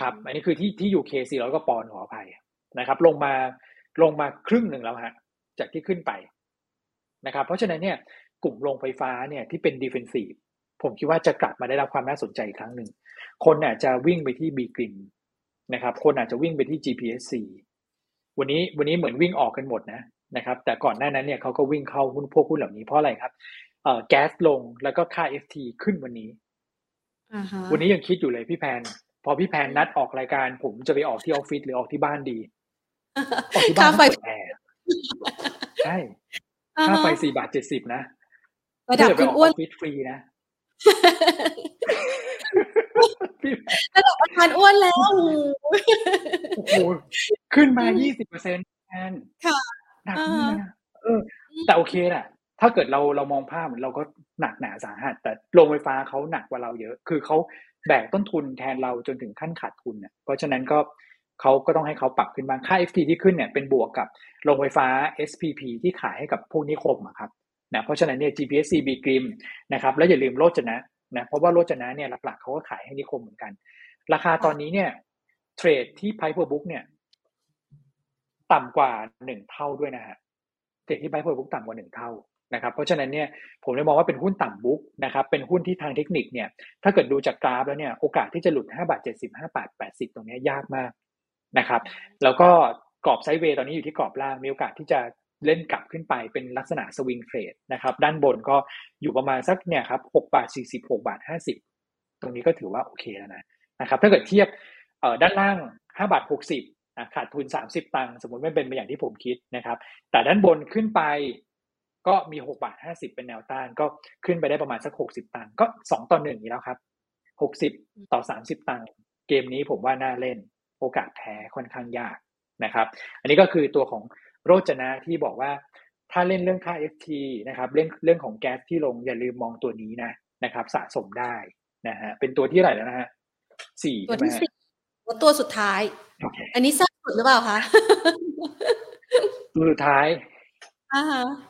ครับ อันนี้คือที่ที่ UK สี่ร้อยกว่าปอนด์ขออภัยนะครับ ลงมาลงมาครึ่งหนึ่งแล้วฮะ จากที่ขึ้นไปนะครับ เพราะฉะนั้นเนี่ย กลุ่มโรงไฟฟ้าเนี่ยที่เป็น defensive ผมคิดว่าจะกลับมาได้รับความน่าสนใจอีกครั้งหนึ่ง คนอาจจะวิ่งไปที่ B.Grimm นะครับ คนอาจจะวิ่งไปที่ GPSC วันนี้วันนี้เหมือนวิ่งออกกันหมดนะนะครับ แต่ก่อนหน้านั้นเนี่ยเขาก็วิ่งเข้าหุ้นพวกหุ้นเหล่านี้เพราะอะไรครับเอ่อแก๊สลงแล้วก็ค่า FT ขึ้นวันนี้วันนี้ยังคิดอยู่เลยพี่แพน พอพี่แพนนัดออกรายการ ผมจะไปออกที่ออฟฟิศหรือออกที่บ้านดีออกที่บ้านไฟแอร์ใช่ค่าไฟสี่บาทเจ็ดสิบนะ ระดับคุณอ้วนฟิตฟรีนะระดับประธานอ้วนแล้วโอ้โหขึ้นมายี่สิบเปอร์เซ็นต์แทนค่ะหนักมากเออ แต่โอเคแหละถ้าเกิดเราเรามองภาพเราก็หนักหนาสาหัส แต่โรงไฟฟ้าเขาหนักกว่าเราเยอะ คือเขาแบกต้นทุนแทนเราจนถึงขั้นขาดทุนเนี่ยเพราะฉะนั้นก็เขาก็ต้องให้เขาปรับขึ้นบ้างค่า FT ที่ขึ้นเนี่ยเป็นบวกกับโรงไฟฟ้า SPP ที่ขายให้กับพวกนิคมครับ นะเพราะฉะนั้นเนี่ย GPSC B กริมนะครับแล้วอย่าลืมโรจนะนะเพราะว่าโรจนะเนี่ยหลักๆเขาก็ขายให้นิคมเหมือนกัน ราคาตอนนี้เนี่ยเทรดที่ Price per book เนี่ยต่ำกว่าหนึ่งเท่าด้วยนะฮะเทรดที่ Price per book ต่ำกว่าหนึ่งเท่านะครับเพราะฉะนั้นเนี่ยผมเลยมองว่าเป็นหุ้นต่ำบุ๊กนะครับเป็นหุ้นที่ทางเทคนิคเนี่ยถ้าเกิดดูจากกราฟแล้วเนี่ยโอกาสที่จะหลุด5บาท70 5บาท 80 ตรงนี้ยากมากนะครับแล้วก็กรอบไซด์เวย์ตอนนี้อยู่ที่กรอบล่างมีโอกาสที่จะ เล่นกลับขึ้นไปเป็นลักษณะสวิงเทรดนะครับด้านบนก็อยู่ประมาณสักเนี่ยครับ6บาท40 6บาท50ตรงนี้ก็ถือว่าโอเคแล้วนะนะครับถ้าเกิดเทียบเด้านล่าง5บาท60ขาดทุน30ตังค์สมมติไม่เป็นไปอย่างที่ผมคิดนะครับ แต่ด้านบนขึ้นไปก็มี6บาท50เป็นแนวต้านก็ขึ้นไปได้ประมาณสัก60ตังค์ก็2ต่อ1นี้แล้วครับ60ต่อ30ตังค์เกมนี้ผมว่าน่าเล่นโอกาสแพ้ค่อนข้างยากนะครับ อันนี้ก็คือตัวของ โรจนะที่บอกว่าถ้าเล่นเรื่องค่า FT นะครับเรื่องเรื่องของแก๊สที่ลงอย่าลืมมองตัวนี้นะนะครับสะสมได้นะฮะเป็นตัวที่ไหนแล้วนะฮะสี่ใช่ไหมตัวสุดท้ายอันนี้สั้นสุดหรือเปล่าคะตัวสุดท้าย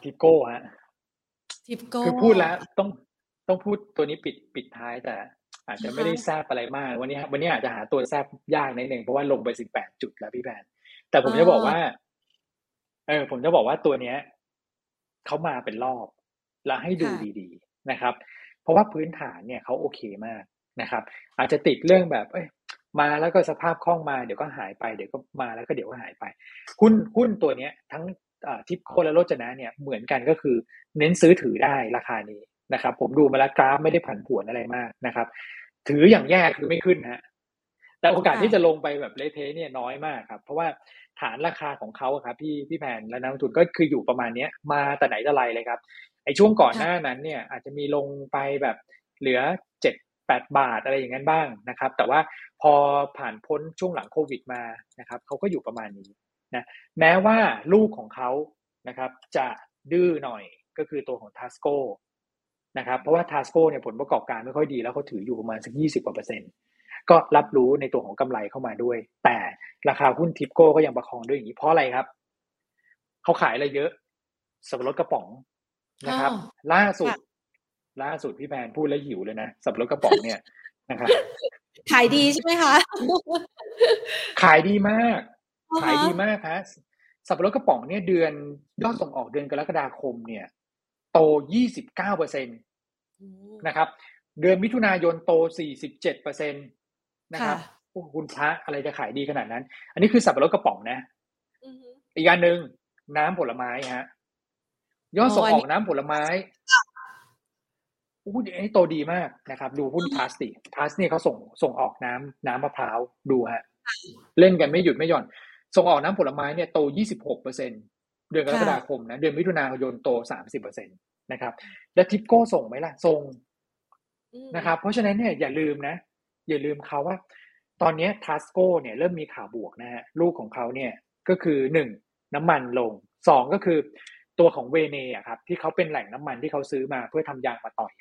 ทิปโก้ฮะทิปโก้คือพูดแล้วต้องต้องพูดตัวนี้ปิดปิดท้ายแต่ อาจจะไม่ได้แซบอะไรมาก วันนี้วันนี้อาจจะหาตัวแซบยากนิดนึงเพราะว่าลงไปสิบแปดจุดแล้วพี่แพนแต่ผมจะบอกว่า เออผมจะบอกว่าตัวเนี้ยเขามาเป็นรอบ แล้วให้ดูดีๆนะครับ เพราะว่าพื้นฐานเนี่ยเขาโอเคมากนะครับ อาจจะติดเรื่องแบบ เอ้ย มาแล้วก็สภาพคล่องมาเดี๋ยวก็หายไปเดี๋ยวก็มาแล้วก็เดี๋ยวก็หายไป หุ้นหุ้นตัวเนี้ย ทั้งทิปโคและโรจนะเนี่ยเหมือนกันก็คือ เน้นซื้อถือได้ราคานี้นะครับ ผมดูมาแล้วกราฟไม่ได้ผันผวนอะไรมากนะครับ ถืออย่างแย่คือไม่ขึ้นฮะ แต่โอกาสที่จะลงไปแบบเละเทะเนี่ยน้อยมากครับ เพราะว่าฐานราคาของเขาครับพี่พี่แพนและนักลงทุนก็คืออยู่ประมาณเนี้ยมาแต่ไหนแต่ไรเลยครับไอ้ช่วงก่อนหน้านั้นเนี่ยอาจจะมีลงไปแบบเหลือเจ็ดแปดบาทอะไรอย่างนั้นบ้างนะครับ แต่ว่าพอผ่านพ้นช่วงหลังโควิดมานะครับเขาก็อยู่ประมาณนี้นะแม้ว่าลูกของเขานะครับจะดื้อหน่อยก็คือตัวของทัสโกนะครับเพราะว่าทัสโกเนี่ยผลประกอบการไม่ค่อยดีแล้วเขาถืออยู่ประมาณสักยี่สิบกว่าเปอร์เซ็นต์ ก็รับรู้ในตัวของกำไรเข้ามาด้วย แต่ราคาหุ้นทิปโก้ก็ยังประคองด้วยอย่างนี้เพราะอะไรครับเขาขายอะไรเยอะสับปะรดกระป๋องนะครับ ล่าสุด ล่าสุดพี่แพนพูดแล้วหิวเลยนะสับปะรดกระป๋องเนี่ยนะครับขายดีใช่ไหมคะ ขายดีมาก ขายดีมากครับสับปะรดกระป๋องเนี่ยเดือนยอดส่งออกเดือนกรกฎาคมเนี่ย โต 29เปอร์เซ็นตนะครับ เดือนมิถุนายนโต 47เปอร์เซ็นต นะครับโอ้คุณพระอะไรจะขายดีขนาดนั้น อันนี้คือสับปะรดกระป๋องนะอีกอันหนึ่งน้ำผลไม้ฮะยอดส่งออกน้ำผลไม้หุ้นนี้โตดีมากนะครับ ดูหุ้นพาสติพาสเนี่ยเขาส่งส่งออกน้ำน้ำมะพร้าวดูฮะ เล่นกันไม่หยุดไม่หย่อน ส่งออกน้ำผลไม้เนี่ยโต 26เปอร์เซ็นเดือนกรกฎาคมนะ เดือนมิถุนายนโต 30เปอร์เซ็นตนะครับ และทิปโก้ส่งไหมล่ะ ส่งนะครับ เพราะฉะนั้นเนี่ยอย่าลืมนะ อย่าลืมเขาว่า ตอนนี้ทัสโก้เนี่ยเริ่มมีข่าวบวกนะฮะลูกของเขาเนี่ยก็คือหนึ่งน้ำมันลงสองก็คือตัวของเวเนอะครับ ที่เขาเป็นแหล่งน้ำมันที่เขาซื้อมาเพื่อทำยางมาต่อย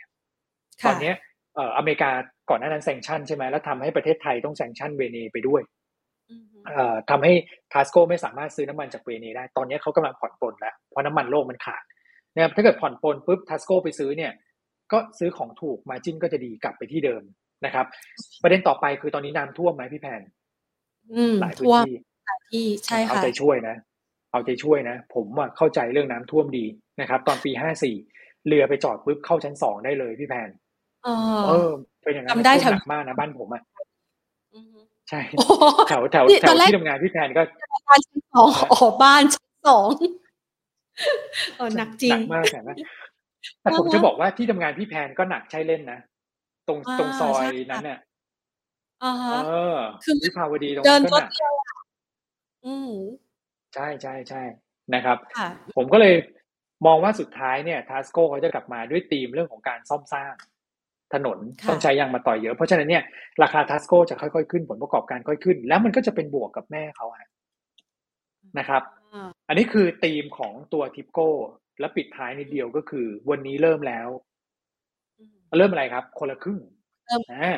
ตอนนี้เอ่ออเมริกาก่อนหน้านั้นแซงชั่นใช่ไหมแล้วทำให้ประเทศไทยต้องแซงชั่นเวเนไปด้วยเอ่อทำให้ทาสโก้ไม่สามารถซื้อน้ำมันจากเวเนได้ ตอนนี้เขากำลังผ่อนปลนแล้วเพราะน้ำมันโลกมันขาดนะครับถ้าเกิดผ่อนปลนปุ๊บทัสโก้ไปซื้อเนี่ย ก็ซื้อของถูกมาจิ้นก็จะดีกลับไปที่เดิม นะครับ ประเด็นต่อไปคือตอนนี้น้ำท่วมไหมพี่แพนหลายพื้นที่ที่ใช่ค่ะเอาใจช่วยนะ เอาใจช่วยนะ ผมเข้าใจเรื่องน้ำท่วมดีนะครับ ตอนปีห้าสี่เรือไปจอดปุ๊บเข้าชั้นสองได้เลยพี่แพนเออเป็นอย่างนั้นได้หนักมากนะบ้านผมอะใช่แถวแถวแถวที่ทำงานพี่แพนก็บ้านชั้นสองอ๋อบ้านชั้นสองเออหนักจริงหนักมากแต่แต่ผมจะบอกว่าที่ทำงานพี่แพนก็หนักใช่เล่นนะ ตรงตรงซอยนั้นเนี่ยเออคือวิภาวดีตรงนั้นก็หนักอืมใช่ใช่ใช่นะครับ ผมก็เลยมองว่าสุดท้ายเนี่ยทัสโก้เขาจะกลับมาด้วยธีมเรื่องของการซ่อมสร้างถนนต้องใช้ยางมาต่อยเยอะ เพราะฉะนั้นเนี่ยราคาทัสโก้จะค่อยๆขึ้นผลประกอบการค่อยขึ้น แล้วมันก็จะเป็นบวกกับแม่เขาฮะนะครับ อันนี้คือธีมของตัวทิปโก้ และปิดท้ายในเดียวก็คือ วันนี้เริ่มแล้ว เริ่มอะไรครับ คนละครึ่งอ่า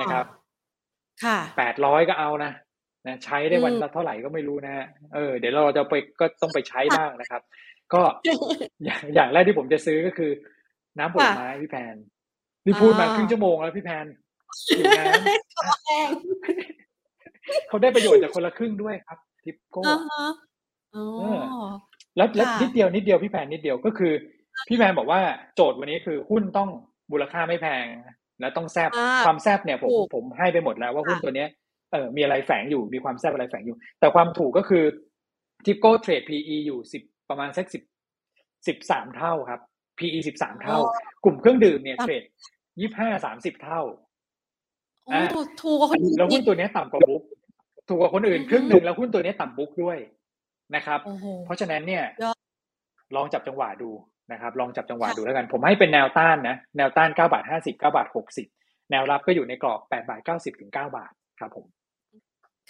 นะครับค่ะแปดร้อยก็เอานะนะใช้ได้วันละเท่าไหร่ก็ไม่รู้นะเออเดี๋ยวเราจะไปก็ต้องไปใช้บ้างนะครับ ก็อย่างอย่างแรกที่ผมจะซื้อก็คือ น้ำผลไม้พี่แพนนี่พูดมาครึ่งชั่วโมงแล้วพี่แพนอยู่น้ำเขาได้ประโยชน์จากคนละครึ่งด้วยครับทิปโก้แล้วแล้วนิดเดียวนิดเดียวพี่แพนนิดเดียวก็คือ พี่แพนบอกว่าโจทย์วันนี้คือหุ้นต้อง มูลค่าไม่แพง แล้วต้องแซบความแซบเนี่ยผมผมให้ไปหมดแล้วว่าหุ้นตัวเนี้ยเออมีอะไรแฝงอยู่มีความแซบอะไรแฝงอยู่ แต่ความถูกก็คือทิปโก้เทรด PE อยู่สิบประมาณสักสิบสิบสามเท่าครับ PE สิบสามเท่า กลุ่มเครื่องดื่มเนี่ยเทรดยี่ห้าสามสิบเท่าโอ้ถูกกว่าคนอื่นแล้วหุ้นตัวนี้ต่ำกว่าบุ๊กถูกกว่าคนอื่นครึ่งหนึ่งแล้วหุ้นตัวนี้ต่ำบุ๊กด้วยนะครับ เพราะฉะนั้นเนี่ย ลองจับจังหวะดู นะครับลองจับจังหวะดูแล้วกัน ผมให้เป็นแนวต้านนะแนวต้านเก้าบาทห้าสิบเก้าบาทหกสิบแนวรับก็อยู่ในกรอบแปดบาทเก้าสิบถึงเก้าบาทครับผม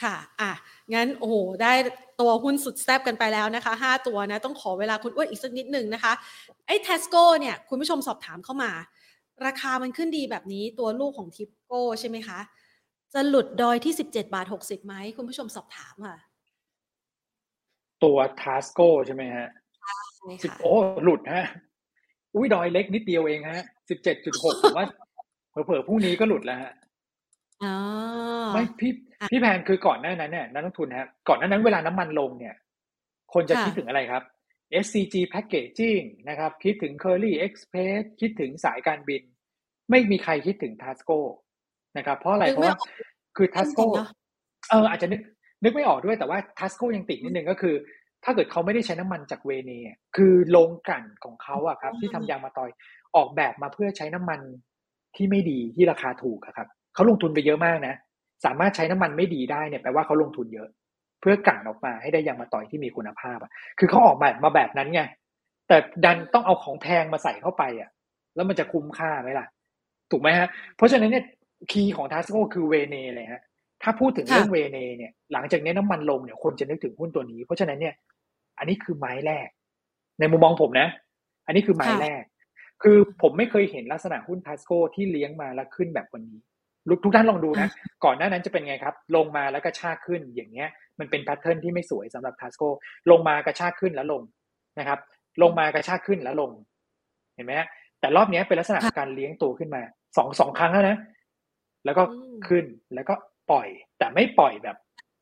ค่ะอะงั้นโอ้โหได้ตัวหุ้นสุดแซ่บกันไปแล้วนะคะห้าตัวนะต้องขอเวลาคุณอ้วนอีกสักนิดหนึ่งนะคะไอ้เทสโก้เนี่ยคุณผู้ชมสอบถามเข้ามา ราคามันขึ้นดีแบบนี้ตัวลูกของทิปโก้ใช่ไหมคะจะหลุดดอยที่สิบเจ็ดบาทหกสิบไหมคุณผู้ชมสอบถามค่ะ ตัวทัสโก้ใช่ไหมฮะ สิบโอ้หลุดฮะ อุ้ยดอยเล็กนิดเดียวเองฮะสิบเจ็ดจุดหกผมว่าเผลอๆพรุ่งนี้ก็หลุดแล้วฮะไม่พี่พี่แพนคือก่อนหน้านั้นเนี่ยนักลงทุนฮะก่อนหน้านั้นเวลาน้ำมันลงเนี่ย คนจะคิดถึงอะไรครับ SCG Packaging นะครับ คิดถึง Curly Express คิดถึงสายการบิน ไม่มีใครคิดถึง Tasco นะครับ เพราะอะไรเพราะว่าคือ Tasco เอออาจจะนึกนึกไม่ออกด้วยแต่ว่า Tasco ยังติดนิดนึงก็คือ ถ้าเกิดเขาไม่ได้ใช้น้ำมันจากเวเนีคือโรงกลั่นของเขาอะครับ ที่ทำยางมาตอยออกแบบมาเพื่อใช้น้ำมันที่ไม่ดีที่ราคาถูกครับเขาลงทุนไปเยอะมากนะ สามารถใช้น้ำมันไม่ดีได้เนี่ยแปลว่าเขาลงทุนเยอะ เพื่อกั่นออกมาให้ได้ยางมาต่อยที่มีคุณภาพอะคือเขาออกแบบมาแบบนั้นไงแต่ดันต้องเอาของแพงมาใส่เข้าไปอะแล้วมันจะคุ้มค่าไหมล่ะ ถูกไหมฮะ เพราะฉะนั้นเนี่ยคีย์ของทัสโกคือเวเนเลยฮะถ้าพูดถึงเรื่องเวเนเนี่ยหลังจากนี้น้ำมันลงเนี่ยคนจะนึกถึงหุ้นตัวนี้ เพราะฉะนั้นเนี่ย อันนี้คือไม้แรก ในมุมมองผมนะ อันนี้คือไม้แรก คือผมไม่เคยเห็นลักษณะหุ้นทัสโกที่เลี้ยงมาแล้วขึ้นแบบวันนี้ทุกท่านลองดูนะ ก่อนหน้านั้นจะเป็นไงครับ ลงมาแล้วก็ชากขึ้นอย่างเงี้ย มันเป็นแพทเทิร์นที่ไม่สวยสำหรับทัสโกลงมากระชากขึ้นแล้วลงนะครับ ลงมากระชากขึ้นแล้วลง เห็นไหมแต่รอบนี้เป็นลักษณะการเลี้ยงตัวขึ้นมาสองสองครั้งแล้วนะ แล้วก็ขึ้นแล้วก็ปล่อย แต่ไม่ปล่อยแบบ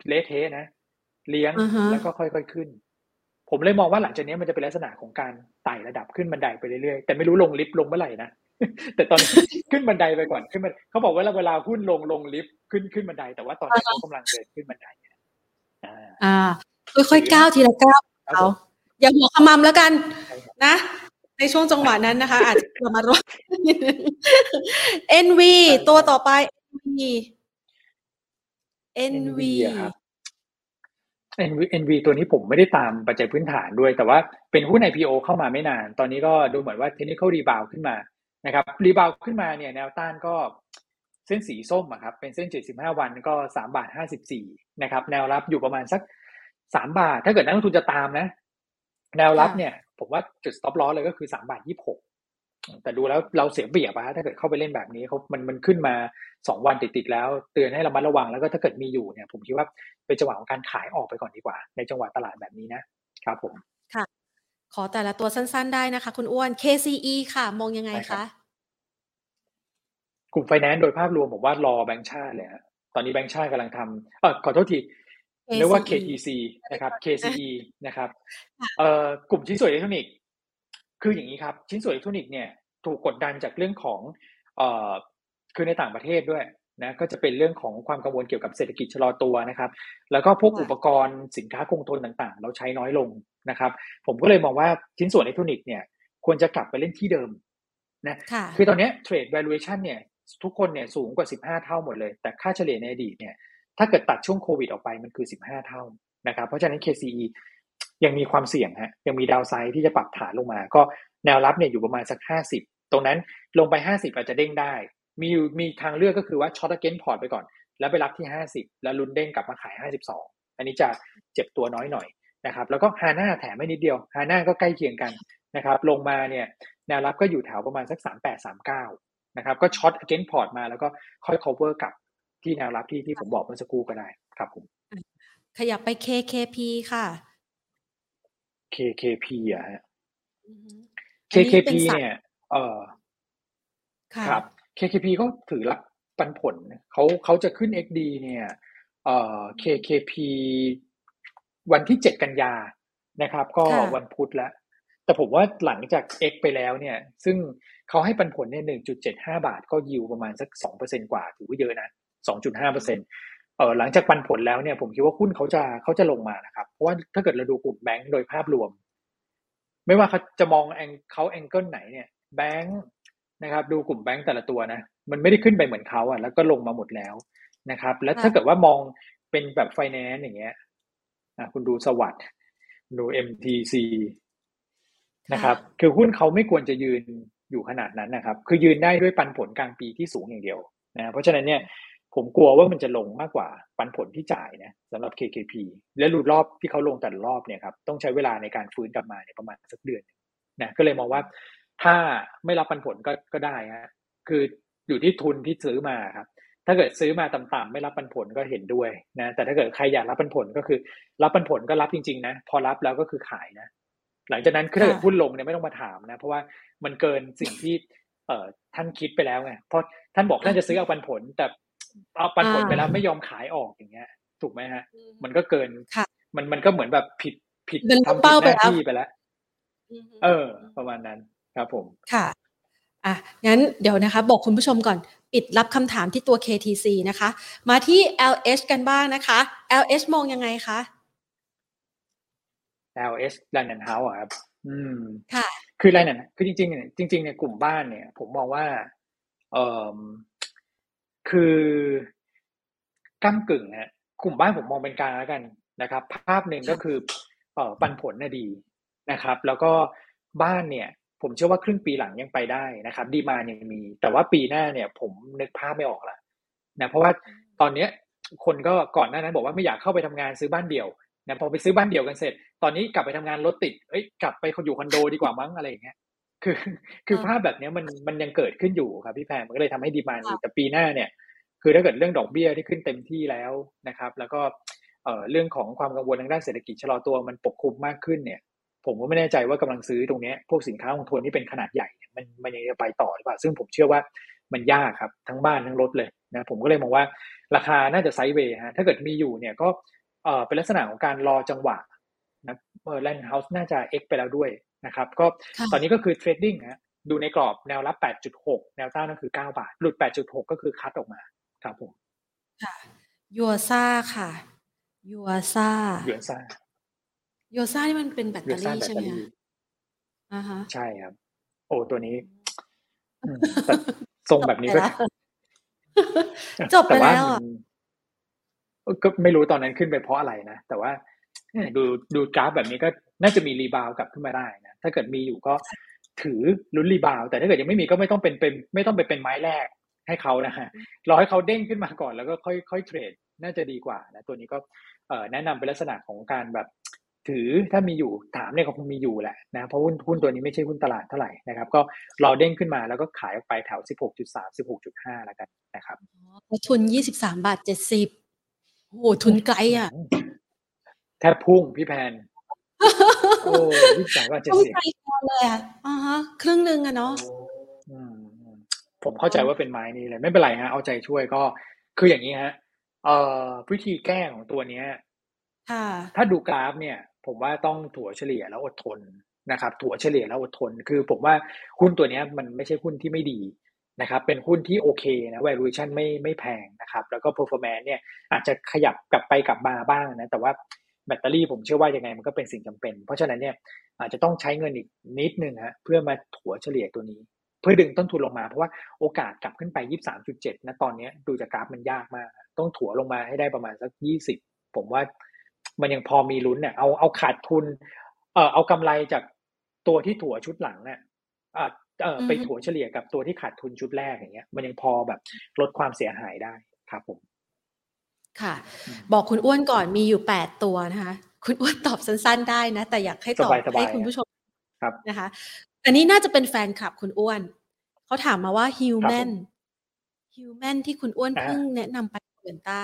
เละเทะนะ เลี้ยงแล้วก็ค่อยๆขึ้น ผมเลยมองว่าหลังจากนี้มันจะเป็นลักษณะของการไต่ระดับขึ้นบันไดไปเรื่อยๆ แต่ไม่รู้ลงลิฟต์ลงเมื่อไหร่นะ แต่ตอนขึ้นบันไดไปก่อนขึ้นมาเขาบอกว่าเวลาหุ้นลงลงลิฟต์ขึ้นขึ้นบันได แต่ว่าตอนนี้เขากำลังเดินขึ้นบันไดอ่า ค่อยๆก้าวทีละก้าวเขาอย่าหัวขมำแล้วกัน นะ ในช่วงจังหวะนั้นนะคะ อาจจะระมัดระวัง NV ตัวต่อไป NV NV ครับ NV NV ตัวนี้ผมไม่ได้ตามปัจจัยพื้นฐานด้วย แต่ว่าเป็นหุ้น IPO เข้ามาไม่นาน ตอนนี้ก็ดูเหมือนว่า technical rebound ขึ้นมานะครับ rebound ขึ้นมาเนี่ยแนวต้านก็เส้นสีส้มอะครับเป็นเส้น 75 วันก็ 3 บาท 54 นะครับ แนวรับอยู่ประมาณสัก 3 บาท ถ้าเกิดนักลงทุนจะตามนะ แนวรับเนี่ย ผมว่าจุด stop loss เลยก็คือ 3 บาท 26 แต่ดูแล้วเราเสียเปรียบอะถ้าเกิดเข้าไปเล่นแบบนี้เขามันมันขึ้นมา2วันติดๆแล้ว เตือนให้ระมัดระวังแล้วก็ถ้าเกิดมีอยู่เนี่ย ผมคิดว่าเป็นจังหวะของการขายออกไปก่อนดีกว่า ในจังหวะตลาดแบบนี้นะครับผมค่ะ ขอแต่ละตัวสั้นๆได้นะคะ คุณอ้วน KCE ค่ะ มองยังไงคะกลุ่มไฟแนนซ์โดยภาพรวมผมว่ารอแบงค์ชาติเลยฮะตอนนี้แบงค์ชาติกำลังทำเออขอโทษทีเรียกว่า KTC นะครับ KCE นะครับเอ่อกลุ่มชิ้นส่วนอิเล็กทรอนิกส์ คืออย่างนี้ครับ ชิ้นส่วนอิเล็กทรอนิกส์เนี่ยถูกกดดันจากเรื่องของเอ่อคือในต่างประเทศด้วยนะก็จะเป็นเรื่องของความกังวลเกี่ยวกับเศรษฐกิจชะลอตัวนะครับ แล้วก็พวกอุปกรณ์สินค้าคงทนต่างๆ เราใช้น้อยลงนะครับ ผมก็เลยมองว่าชิ้นส่วนอิเล็กทรอนิกส์เนี่ยควรจะกลับไปเล่นที่เดิมนะคือตอนนี้เทรด valuation เนี่ยทุกคนเนี่ยสูงกว่า 15 เท่าหมดเลย แต่ค่าเฉลี่ยในอดีตเนี่ยถ้าเกิดตัดช่วงโควิดออกไปมันคือ 15 เท่านะครับ เพราะฉะนั้น KCE ยังมีความเสี่ยงฮะยังมีดาวไซด์ที่จะปรับฐานลงมา ก็แนวรับเนี่ยอยู่ประมาณสัก 50 ตรงนั้นลงไป 50 อาจจะเด้งได้ มีมีทางเลือกก็คือว่า short against port ไปก่อน แล้วไปรับที่ 50 แล้วลุ้นเด้งกลับมาขาย 52 อันนี้จะเจ็บตัวน้อยหน่อยนะครับแล้วก็ Hana แถมให้นิดเดียว Hana ก็ใกล้เคียงกันนะครับลงมาเนี่ยแนวรับก็อยู่แถวประมาณสัก 3839นะครับก็ short against port มาแล้วก็ค่อย cover กับที่แนวรับที่ที่ผมบอกเมื่อสักครู่ก็ได้ครับผมขยับไป KKP ค่ะ KKP อะฮะ KKP เนี่ยเออครับ KKP ก็ถือละปันผลเขาเขาจะขึ้น XD เนี่ยเอ่อ KKP วันที่เจ็ดกันยานะครับ ก็วันพุธแล้ว แต่ผมว่าหลังจาก X ไปแล้วเนี่ย ซึ่งเขาให้ปันผลเนี่ยหนึ่งจุดเจ็ดห้าบาท ก็ยิวประมาณสักสองเปอร์เซ็นกว่า ถือว่าเยอะนะ2.5เปอร์เซ็นต์เออ หลังจากปันผลแล้วเนี่ยผมคิดว่าหุ้นเขาจะเขาจะลงมานะครับ เพราะว่าถ้าเกิดเราดูกลุ่มแบงก์โดยภาพรวม ไม่ว่าเขาจะมองแองเขาแองเกิลไหนเนี่ยแบงก์นะครับดูกลุ่มแบงก์แต่ละตัวนะมันไม่ได้ขึ้นไปเหมือนเขาอะแล้วก็ลงมาหมดแล้วนะครับ แล้วถ้าเกิดว่ามองเป็นแบบไฟแนนซ์อย่างเงี้ยอะคุณดูสวัสด์ดู MTC นะครับ คือหุ้นเขาไม่ควรจะยืนอยู่ขนาดนั้นนะครับ คือยืนได้ด้วยปันผลกลางปีที่สูงอย่างเดียวนะเพราะฉะนั้นเนี่ย ผมกลัวว่ามันจะลงมากกว่าปันผลที่จ่ายนะสำหรับ KKP และรูดรอบที่เขาลงแต่ละรอบเนี่ยครับต้องใช้เวลาในการฟื้นกลับมาเนี่ยประมาณสักเดือนนะก็เลยมองว่าถ้าไม่รับปันผลก็ก็ได้ฮะคืออยู่ที่ทุนที่ซื้อมาครับ ถ้าเกิดซื้อมาต่ำๆไม่รับปันผลก็เห็นด้วยนะแต่ถ้าเกิดใครอยากรับปันผลก็คือ รับปันผลก็รับจริงๆนะพอรับแล้วก็คือขายนะ หลังจากนั้นถ้าเกิดหุ้นลงเนี่ยไม่ต้องมาถามนะ เพราะว่ามันเกินสิ่งที่เอ่อท่านคิดไปแล้วไงเพราะท่านบอกท่านจะซื้อเอาปันผล แต่เอา ปันผลไปแล้วไม่ยอมขายออกอย่างเงี้ย ถูกไหมฮะ มันก็เกินมันมันก็เหมือนแบบผิดผิดทำผิดหน้าที่ไปแล้วเออ ประมาณนั้นครับผมค่ะอะงั้นเดี๋ยวนะคะ บอกคุณผู้ชมก่อน ปิดรับคำถามที่ตัว KTC นะคะ มาที่ LH กันบ้างนะคะ LH มองยังไงคะ LH London House ครับอืมค่ะ คืออะไรเนี่ยคือจริงๆเนี่ยจริงๆเนี่ยกลุ่มบ้านเนี่ย ผมมองว่า เออ คือก้ากึ่งนะกลุ่มบ้านผมมองเป็นกลางแล้วกันนะครับ ภาพหนึ่งก็คือเออปันผลน่ะดีนะครับ แล้วก็บ้านเนี่ย ผมเชื่อว่าครึ่งปีหลังยังไปได้นะครับ ดีมายังมี แต่ว่าปีหน้าเนี่ย ผมนึกภาพไม่ออกละนะเพราะว่าตอนเนี้ยคนก็ก่อนหน้านั้นบอกว่าไม่อยากเข้าไปทำงานซื้อบ้านเดี่ยวนะพอไปซื้อบ้านเดี่ยวกันเสร็จ ตอนนี้กลับไปทำงานรถติดเอ้ยกลับไปอยู่คอนโดดีกว่ามั้งอะไรอย่างเงี้ย คือคือภาพแบบนี้มันมันยังเกิดขึ้นอยู่ครับพี่แพรมันก็เลยทำให้ดีมานีแต่ปีหน้าเนี่ย คือถ้าเกิดเรื่องดอกเบี้ยที่ขึ้นเต็มที่แล้วนะครับ แล้วก็เอ่อเรื่องของความกังวลทางด้านเศรษฐกิจชะลอตัวมันปกคลุมมากขึ้นเนี่ย ผมก็ไม่แน่ใจว่ากำลังซื้อตรงนี้พวกสินค้าลงทุนที่เป็นขนาดใหญ่เนี่ยมันมันยังจะไปต่อหรือเปล่าซึ่งผมเชื่อว่ามันยากครับทั้งบ้านทั้งรถเลยนะผมก็เลยมองว่าราคาน่าจะ sideway ฮะถ้าเกิดมีอยู่เนี่ยก็เอ่อเป็นลักษณะของการรอจังหวะนะเออ Land House น่าจะ X ไปแล้วด้วย นะครับก็ตอนนี้ก็คือ trading ฮะดูในกรอบแนวรับ 8.6 แนวต้านก็คือ 9 บาท หลุด 8.6 ก็คือคัดออกมาครับผมค่ะ Yuasa ค่ะ Yuasa Yuasa Yuasa นี่มันเป็นแบตเตอรี่ใช่ไหมอ่าฮะใช่ครับ โอ้ตัวนี้ทรงแบบนี้ก็จบไปแล้วก็ไม่รู้ตอนนั้นขึ้นไปเพราะอะไรนะ แต่ว่าดูดูกราฟแบบนี้ก็ น่าจะมี rebound กลับขึ้นมาได้นะถ้าเกิดมีอยู่ก็ถือลุ้น rebound แต่ถ้าเกิดยังไม่มีก็ไม่ต้องเป็นเป็นไม่ต้องไปเป็นไม้แรกให้เขานะฮะรอให้เขาเด้งขึ้นมาก่อนแล้วก็ค่อยค่อย trade น่าจะดีกว่านะตัวนี้ก็เอแนะนำเป็นลักษณะของการแบบถือถ้ามีอยู่ถามเนี่ยก็คงมีอยู่แหละนะเพราะหุ้นหุ้นตัวนี้ไม่ใช่หุ้นตลาดเท่าไหร่นะครับ ก็รอเด้งขึ้นมาแล้วก็ขายออกไปแถว 16.3 16.5 แล้วกันนะครับทุน 23 บาท 70โอ้ทุนไกลอะ แทบพุ่งพี่แพน โอ้ยี่สามว่าเจ็ดสิบเลยอะอ่าฮะครึ่งหนึ่งอะเนาะผมเข้าใจว่าเป็นไม้นี้เลย ไม่เป็นไรฮะเอาใจช่วยก็คืออย่างนี้ฮะเอ่อวิธีแก้ของตัวเนี้ยถ้าดูกราฟเนี่ย ผมว่าต้องถั่วเฉลี่ยแล้วอดทนนะครับถั่วเฉลี่ยแล้วอดทน คือผมว่าหุ้นตัวนี้มันไม่ใช่หุ้นที่ไม่ดีนะครับ เป็นหุ้นที่โอเคนะ valuation ไม่ไม่แพงนะครับ แล้วก็ performance เนี่ยอาจจะขยับกลับไปกลับมาบ้างนะ แต่ว่า แบตเตอรี่ผมเชื่อว่ายังไงมันก็เป็นสิ่งจำเป็น เพราะฉะนั้นเนี่ยอาจจะต้องใช้เงินอีกนิดนึงฮะเพื่อมาถัวเฉลี่ยตัวนี้ เพื่อดึงต้นทุนลงมา เพราะว่าโอกาสกลับขึ้นไป 23.7นะตอนนี้ดูจากกราฟมันยากมาก ต้องถัวลงมาให้ได้ประมาณสัก 20 ผมว่ามันยังพอมีลุ้นเนี่ยเอาเอาขาดทุน เออเอากำไรจากตัวที่ถัวชุดหลังเนี่ยเออไปถัวเฉลี่ยกับตัวที่ขาดทุนชุดแรกอย่างเงี้ย มันยังพอแบบลดความเสียหายได้ครับผม ค่ะ บอกคุณอ้วนก่อนมีอยู่แปดตัวนะคะ คุณอ้วนตอบสั้น ๆ ได้นะ แต่อยากให้ตอบให้คุณผู้ชมนะคะ อันนี้น่าจะเป็นแฟนคลับคุณอ้วน เขาถามมาว่าฮิวแมนฮิวแมนที่คุณอ้วนเพิ่งแนะนำไปเอนต้า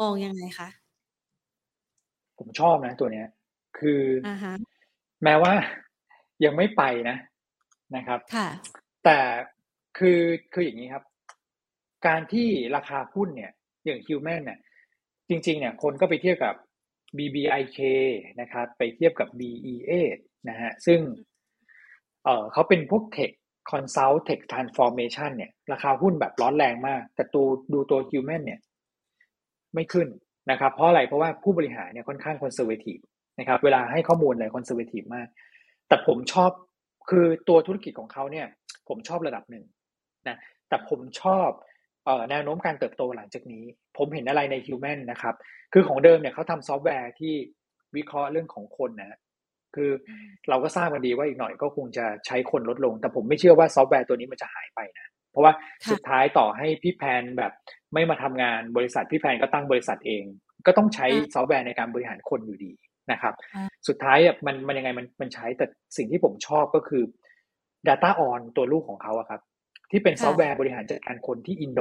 มองยังไงคะผมชอบนะตัวเนี้ย คืออแม้ว่ายังไม่ไปนะนะครับค่ะแต่คือคืออย่างนี้ครับ การที่ราคาหุ้นเนี่ย อย่างฮิวแมนเนี่ย จริงๆเนี่ยคนก็ไปเทียบกับ BBIK นะครับไปเทียบกับ BEA นะฮะซึ่งเออเขาเป็นพวก Tech Consult Tech Transformation เนี่ยราคาหุ้นแบบร้อนแรงมาก แต่ตัวดูตัว Human เนี่ยไม่ขึ้นนะครับ เพราะอะไรเพราะว่าผู้บริหารเนี่ยค่อนข้างคอนเซอร์เวทีฟนะครับเวลาให้ข้อมูลอะไรคอนเซอร์เวทีฟมาก แต่ผมชอบคือตัวธุรกิจของเขาเนี่ย ผมชอบระดับหนึ่งนะแต่ผมชอบ แนวโน้มการเติบโตหลังจากนี้ ผมเห็นอะไรใน Human นะครับ คือของเดิมเนี่ยเขาทำซอฟต์แวร์ที่วิเคราะห์เรื่องของคนนะคือเราก็ทราบกันดีว่าอีกหน่อยก็คงจะใช้คนลดลง แต่ผมไม่เชื่อว่าซอฟต์แวร์ตัวนี้มันจะหายไปนะ เพราะว่าสุดท้ายต่อให้พี่แพนแบบไม่มาทำงานบริษัทพี่แพนก็ตั้งบริษัทเอง ก็ต้องใช้ซอฟต์แวร์ในการบริหารคนอยู่ดีนะครับ สุดท้ายมันมันยังไงมันมันใช้แต่สิ่งที่ผมชอบก็คือ DataOn ตัวลูกของเขาอะครับ ที่เป็นซอฟต์แวร์บริหารจัดการคนที่อินโด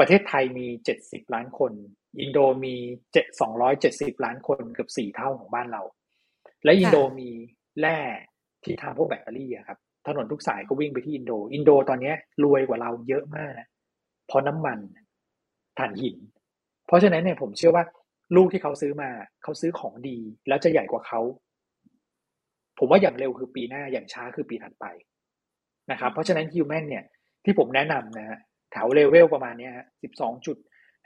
ประเทศไทยมีเจ็ดสิบล้านคน อินโดมีเจ็ดสองร้อยเจ็ดสิบล้านคนเกือบสี่เท่าของบ้านเรา และอินโดมีแร่ที่ทำพวกแบตเตอรี่ครับ ถนนทุกสายก็วิ่งไปที่อินโด อินโดตอนนี้รวยกว่าเราเยอะมากนะเพราะน้ำมันถ่านหิน เพราะฉะนั้นเนี่ยผมเชื่อว่าลูกที่เขาซื้อมาเขาซื้อของดีแล้วจะใหญ่กว่าเขา ผมว่าอย่างเร็วคือปีหน้าอย่างช้าคือปีถัดไป นะครับ เพราะฉะนั้นฮิวแมนเนี่ยที่ผมแนะนำนะฮะแถวเลเวลประมาณนี้ฮะสิบสองจุด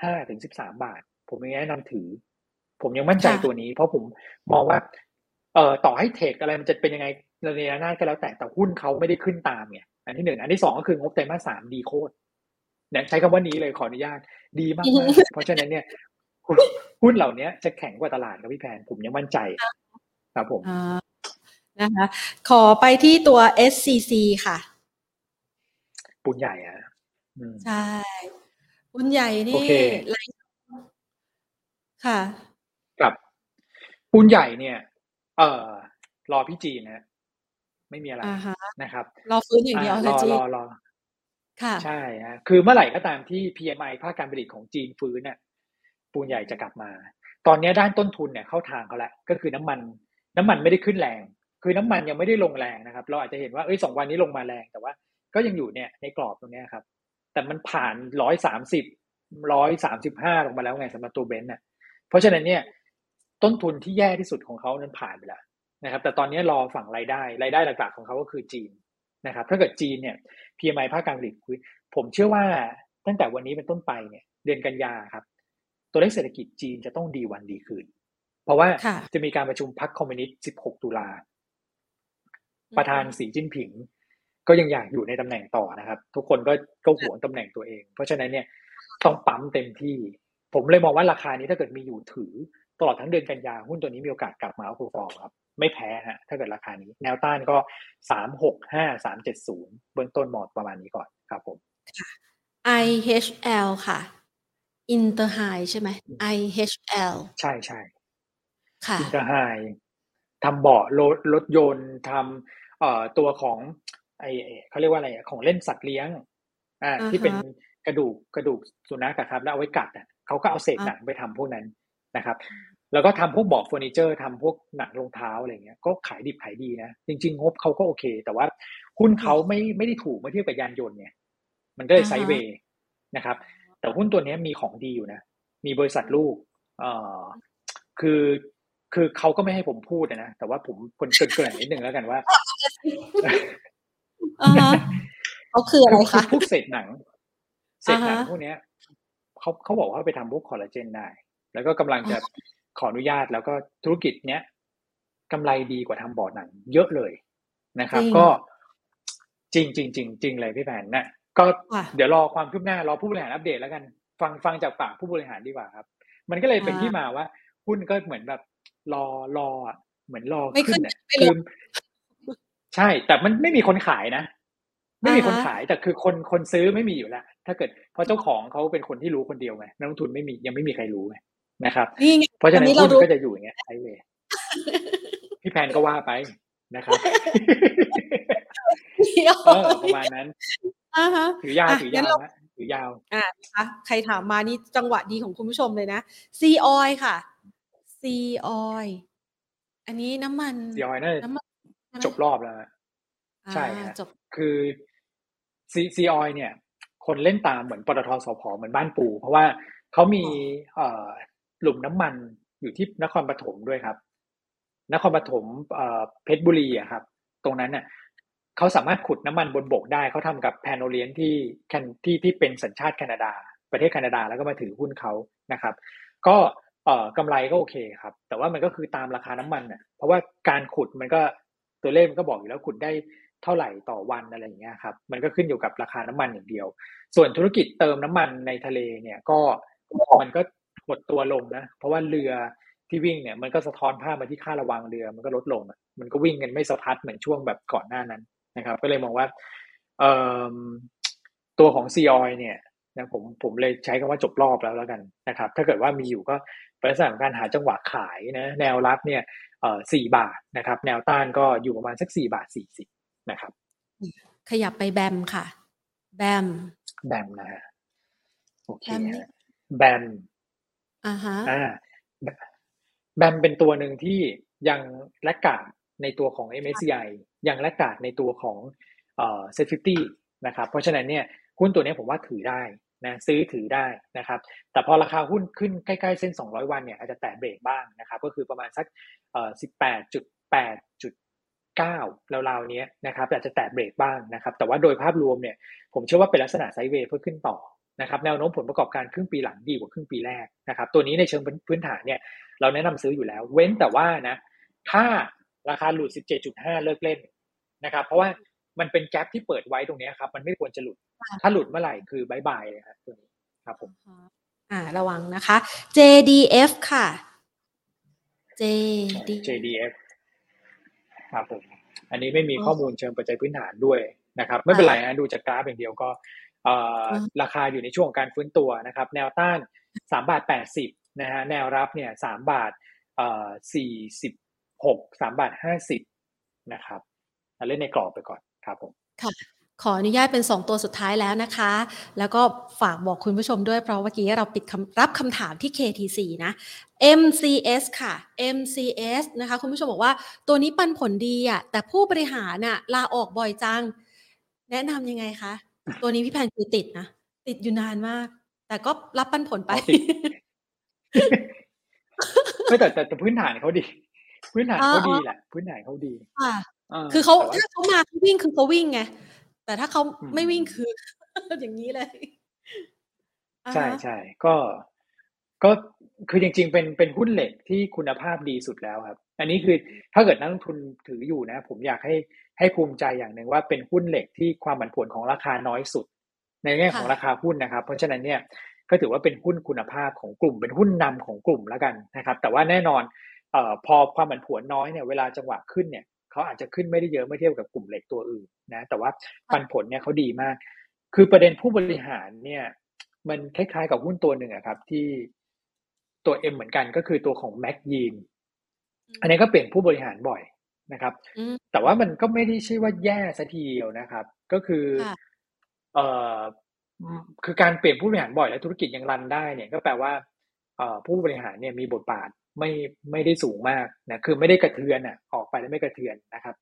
ห้าถึงสิบสามบาท ผมยังแนะนำถือ ผมยังมั่นใจตัวนี้ เพราะผมมองว่าเอ่อต่อให้เทคอะไรมันจะเป็นยังไงระเนระนาดก็แล้วแต่แต่หุ้นเขาไม่ได้ขึ้นตามไงอันที่หนึ่งอันที่สองก็คืองบไตรมาสสามดีโคตรเนี่ยใช้คำว่านี้เลยขออนุญาตดีมากๆเพราะฉะนั้นเนี่ยหุ้นเหล่านี้จะแข็งกว่าตลาดครับพี่แพนผมยังมั่นใจครับผมนะคะขอไปที่ตัว SCC ค่ะ ปุนใหญ่อะใช่ปุนใหญ่นี่ไหลค่ะกับปุนใหญ่เนี่ย เอ่อรอพี่จีนนะไม่มีอะไรนะครับ รอฟื้นอย่างเดียวรอรอรอค่ะใช่ฮะคือเมื่อไหร่ก็ตามที่ PMI ภาคการผลิตของจีนฟื้นเนี่ยปูนใหญ่จะกลับมา ตอนนี้ด้านต้นทุนเนี่ยเข้าทางเขาแล้วก็คือน้ำมัน น้ำมันไม่ได้ขึ้นแรง คือน้ำมันยังไม่ได้ลงแรงนะครับ เราอาจจะเห็นว่าเอ้ยสองวันนี้ลงมาแรงแต่ว่า ก็ยังอยู่เนี่ยในกรอบตรงนี้ครับ แต่มันผ่านร้อยสามสิบร้อยสามสิบห้าลงมาแล้วไงสำหรับตัวเบนซ์น่ะเพราะฉะนั้นเนี่ยต้นทุนที่แย่ที่สุดของเขานั้นผ่านไปแล้วนะครับ แต่ตอนนี้รอฝั่งรายได้รายได้หลักๆของเขาก็คือจีนนะครับ ถ้าเกิดจีนเนี่ย PMI ภาคการผลิตผมเชื่อว่าตั้งแต่วันนี้เป็นต้นไปเนี่ยเดือนกันยาครับ ตัวเลขเศรษฐกิจจีนจะต้องดีวันดีคืน เพราะว่าจะมีการประชุมพรรคคอมมิวนิสต์ 16 ตุลาประธานสีจิ้นผิง ก็ยังอยากอยู่ในตำแหน่งต่อนะครับ ทุกคนก็ก็หวงตำแหน่งตัวเอง เพราะฉะนั้นเนี่ยต้องปั๊มเต็มที่ ผมเลยมองว่าราคานี้ถ้าเกิดมีอยู่ถือตลอดทั้งเดือนกันยาหุ้นตัวนี้มีโอกาสกลับมาเอาคูฟอร์ครับ ไม่แพ้ฮะถ้าเกิดราคานี้ แนวต้านก็สามหกห้าสามเจ็ดศูนย์เบื้องต้นหมอดประมาณนี้ก่อนครับผม IHL ค่ะ Inter High ใช่ไหม IHL ใช่ใช่ค่ะ Inter High ทำเบาะรถรถยนต์ทำเอ่อตัวของ ไอเขาเรียกว่าอะไรของเล่นสัตว์เลี้ยง อ่า ที่เป็นกระดูกกระดูกสุนัขครับ แล้วเอาไว้กัดอะเขาก็เอาเศษหนังไปทำพวกนั้นนะครับ แล้วก็ทำพวกเบาะเฟอร์นิเจอร์ทำพวกหนังรองเท้าอะไรเงี้ย ก็ขายดิบขายดีนะ จริง ๆ งบเขาก็โอเค แต่ว่าหุ้นเขาไม่ไม่ได้ถูกเมื่อเทียบกับยานยนต์เนี่ย มันก็เลยไซเวย์นะครับ แต่หุ้นตัวนี้มีของดีอยู่นะ มีบริษัทลูก เอ่อ คือคือเขาก็ไม่ให้ผมพูดนะ แต่ว่าผมคนเกินๆนิดนึงแล้วกันว่า เขาคืออะไรคะพวกเศษหนัง เศษหนังพวกนี้เขาเขาบอกว่าไปทำพวกคอลลาเจนได้ แล้วก็กำลังจะขออนุญาตแล้วก็ธุรกิจเนี้ยกำไรดีกว่าทำบอร์ดหนัง เยอะเลยนะครับ ก็จริงจริงจริงจริงเลยพี่แผนนะก็เดี๋ยวรอความคืบหน้ารอผู้บริหารอัปเดตแล้วกัน ฟังฟังจากปากผู้บริหารดีกว่าครับ มันก็เลยเป็นที่มาว่าหุ้นก็เหมือนแบบรอรอเหมือนรอขึ้นเนี่ยคือ ใช่ แต่มันไม่มีคนขายนะ ไม่มีคนขายแต่คือคนคนซื้อไม่มีอยู่แล้วถ้าเกิดเพราะเจ้าของเขาเป็นคนที่รู้คนเดียวไงนักลงทุนไม่มียังไม่มีใครรู้ไงนะครับเพราะฉะนั้นหุ้นก็จะอยู่อย่างเงี้ยไอเลยพี่แพนก็ว่าไปนะครับประมาณนั้นถือยาวถือยาวถือยาวอ่านะคะใครถามมานี่จังหวะดีของคุณผู้ชมเลยนะซีออยค่ะซีออยอันนี้น้ำมันซีออยน่าจะ จบรอบแล้วใช่จบคือซีซีออยเนี่ย คนเล่นตามเหมือนปตทสพเหมือนบ้านปูเพราะว่าเขามีเอ่อหลุมน้ำมันอยู่ที่นครปฐมด้วยครับ นครปฐมเอ่อเพชรบุรีอะครับ ตรงนั้นเนี่ยเขาสามารถขุดน้ำมันบนบกได้เขาทำกับแพนโอเลียนที่ที่ที่เป็นสัญชาติแคนาดา ประเทศแคนาดาแล้วก็มาถือหุ้นเขานะครับ ก็เอ่อกำไรก็โอเคครับ แต่ว่ามันก็คือตามราคาน้ำมันเนี่ยเพราะว่าการขุดมันก็ ตัวเลขมันก็บอกอยู่แล้วขุดได้เท่าไหร่ต่อวันอะไรอย่างเงี้ยครับมันก็ขึ้นอยู่กับราคาน้ำมันอย่างเดียว ส่วนธุรกิจเติมน้ำมันในทะเลเนี่ยก็มันก็หดตัวลงนะ เพราะว่าเรือที่วิ่งเนี่ยมันก็สะท้อนภาพมาที่ค่าระวังเรือ มันก็ลดลงมันก็วิ่งกันไม่สะพัดเหมือนช่วงแบบก่อนหน้านั้นนะครับ ก็เลยมองว่าตัวของซีออยเนี่ยนะผมผมเลยใช้คำว่าจบรอบแล้วแล้วกันนะครับ ถ้าเกิดว่ามีอยู่ก็ ลักษณะของการหาจังหวะขายนะแนวรับเนี่ยเอ่อสี่บาทนะครับ แนวต้านก็อยู่ประมาณสักสี่บาทสี่สิบนะครับ ขยับไปแบมค่ะ แบม แบมนะฮะโอเคแบมอ่าฮะอ่าแบมเป็นตัวหนึ่งที่ยังและกาดในตัวของ MSCI ยังและกาดในตัวของเอ่อเซ็ตฟิฟตี้นะครับ เพราะฉะนั้นเนี่ยหุ้นตัวนี้ผมว่าถือได้ นะซื้อถือได้นะครับ แต่พอราคาหุ้นขึ้นใกล้ๆเส้น 200 วันเนี่ยอาจจะแตะเบรกบ้างนะครับ ก็คือประมาณสักเอ่อ18.8.9ราวๆนี้นะครับอาจจะแตะเบรกบ้างนะครับ แต่ว่าโดยภาพรวมเนี่ยผมเชื่อว่าเป็นลักษณะไซด์เวย์เพื่อขึ้นต่อนะครับแนวโน้มผลประกอบการครึ่งปีหลังดีกว่าครึ่งปีแรกนะครับ ตัวนี้ในเชิงพื้นฐานเนี่ยเราแนะนำซื้ออยู่แล้ว เว้นแต่ว่านะถ้าราคาหลุด 17.5 เลิกเล่นนะครับ เพราะว่า มันเป็นแกลบที่เปิดไว้ตรงนี้ครับ มันไม่ควรจะหลุด ถ้าหลุดเมื่อไหร่คือบายบายเลยครับตัวนี้ครับผมอ่าระวังนะคะ JDF ค่ะ JD JDF ครับผมอันนี้ไม่มีข้อมูลเชิงปัจจัยพื้นฐานด้วยนะครับ ไม่เป็นไรนะดูจากกราฟอย่างเดียวก็ราคาอยู่ในช่วงการฟื้นตัวนะครับ แนวต้านสามบาทแปดสิบนะฮะแนวรับเนี่ยสามบาทสี่สิบหกสามบาทห้าสิบนะครับเล่นในกรอบไปก่อน ครับผมค่ะขออนุญาตเป็น 2 ตัวสุดท้ายแล้วนะคะ แล้วก็ฝากบอกคุณผู้ชมด้วยเพราะเมื่อกี้เราปิดรับคำถามที่ KTC นะ MCS ค่ะ MCS นะคะ คุณผู้ชมบอกว่าตัวนี้ปันผลดีอะแต่ผู้บริหารน่ะลาออกบ่อยจัง แนะนำยังไงคะ ตัวนี้พี่แพนคือติดนะ ติดอยู่นานมาก แต่ก็รับปันผลไปไม่แต่แต่พื้นฐานเขาดี พื้นฐานเขาดีแหละ พื้นฐานเขาดี ค่ะคือเขาถ้าเขามาเขาวิ่งคือเขาวิ่งไงแต่ถ้าเขาไม่วิ่งคือ อย่างนี้เลยใช่ใช่ก็ก็คือจริง ๆ เป็นเป็นหุ้นเหล็กที่คุณภาพดีสุดแล้วครับ อันนี้คือถ้าเกิดนักลงทุนถืออยู่นะ ผมอยากให้ให้ภูมิใจอย่างหนึ่งว่าเป็นหุ้นเหล็กที่ความผันผวนของราคาน้อยสุด ในแง่ของราคาหุ้นนะครับ เพราะฉะนั้นเนี่ยก็ถือว่าเป็นหุ้นคุณภาพของกลุ่มเป็นหุ้นนำของกลุ่มแล้วกันนะครับ แต่ว่าแน่นอนเอ่อพอความผันผวนน้อยเนี่ยเวลาจังหวะขึ้นเนี่ย เขาอาจจะขึ้นไม่ได้เยอะเมื่อเทียบกับกลุ่มเหล็กตัวอื่นนะ แต่ว่าปันผลเนี่ยเขาดีมาก คือประเด็นผู้บริหารเนี่ย มันคล้ายๆกับหุ้นตัวหนึ่งอะครับ ที่ตัวเอ็มเหมือนกันก็คือตัวของแม็กยีนอันนี้ก็เปลี่ยนผู้บริหารบ่อยนะครับ แต่ว่ามันก็ไม่ได้ใช่ว่าแย่สัทีเดียวนะครับ ก็คือเอ่อคือการเปลี่ยนผู้บริหารบ่อยและธุรกิจยังรันได้เนี่ยก็แปลว่าผู้บริหารเนี่ยมีบทบาท ไม่ไม่ได้สูงมากนะคือไม่ได้กระเทือนอะออกไปแล้วไม่กระเทือนนะครับ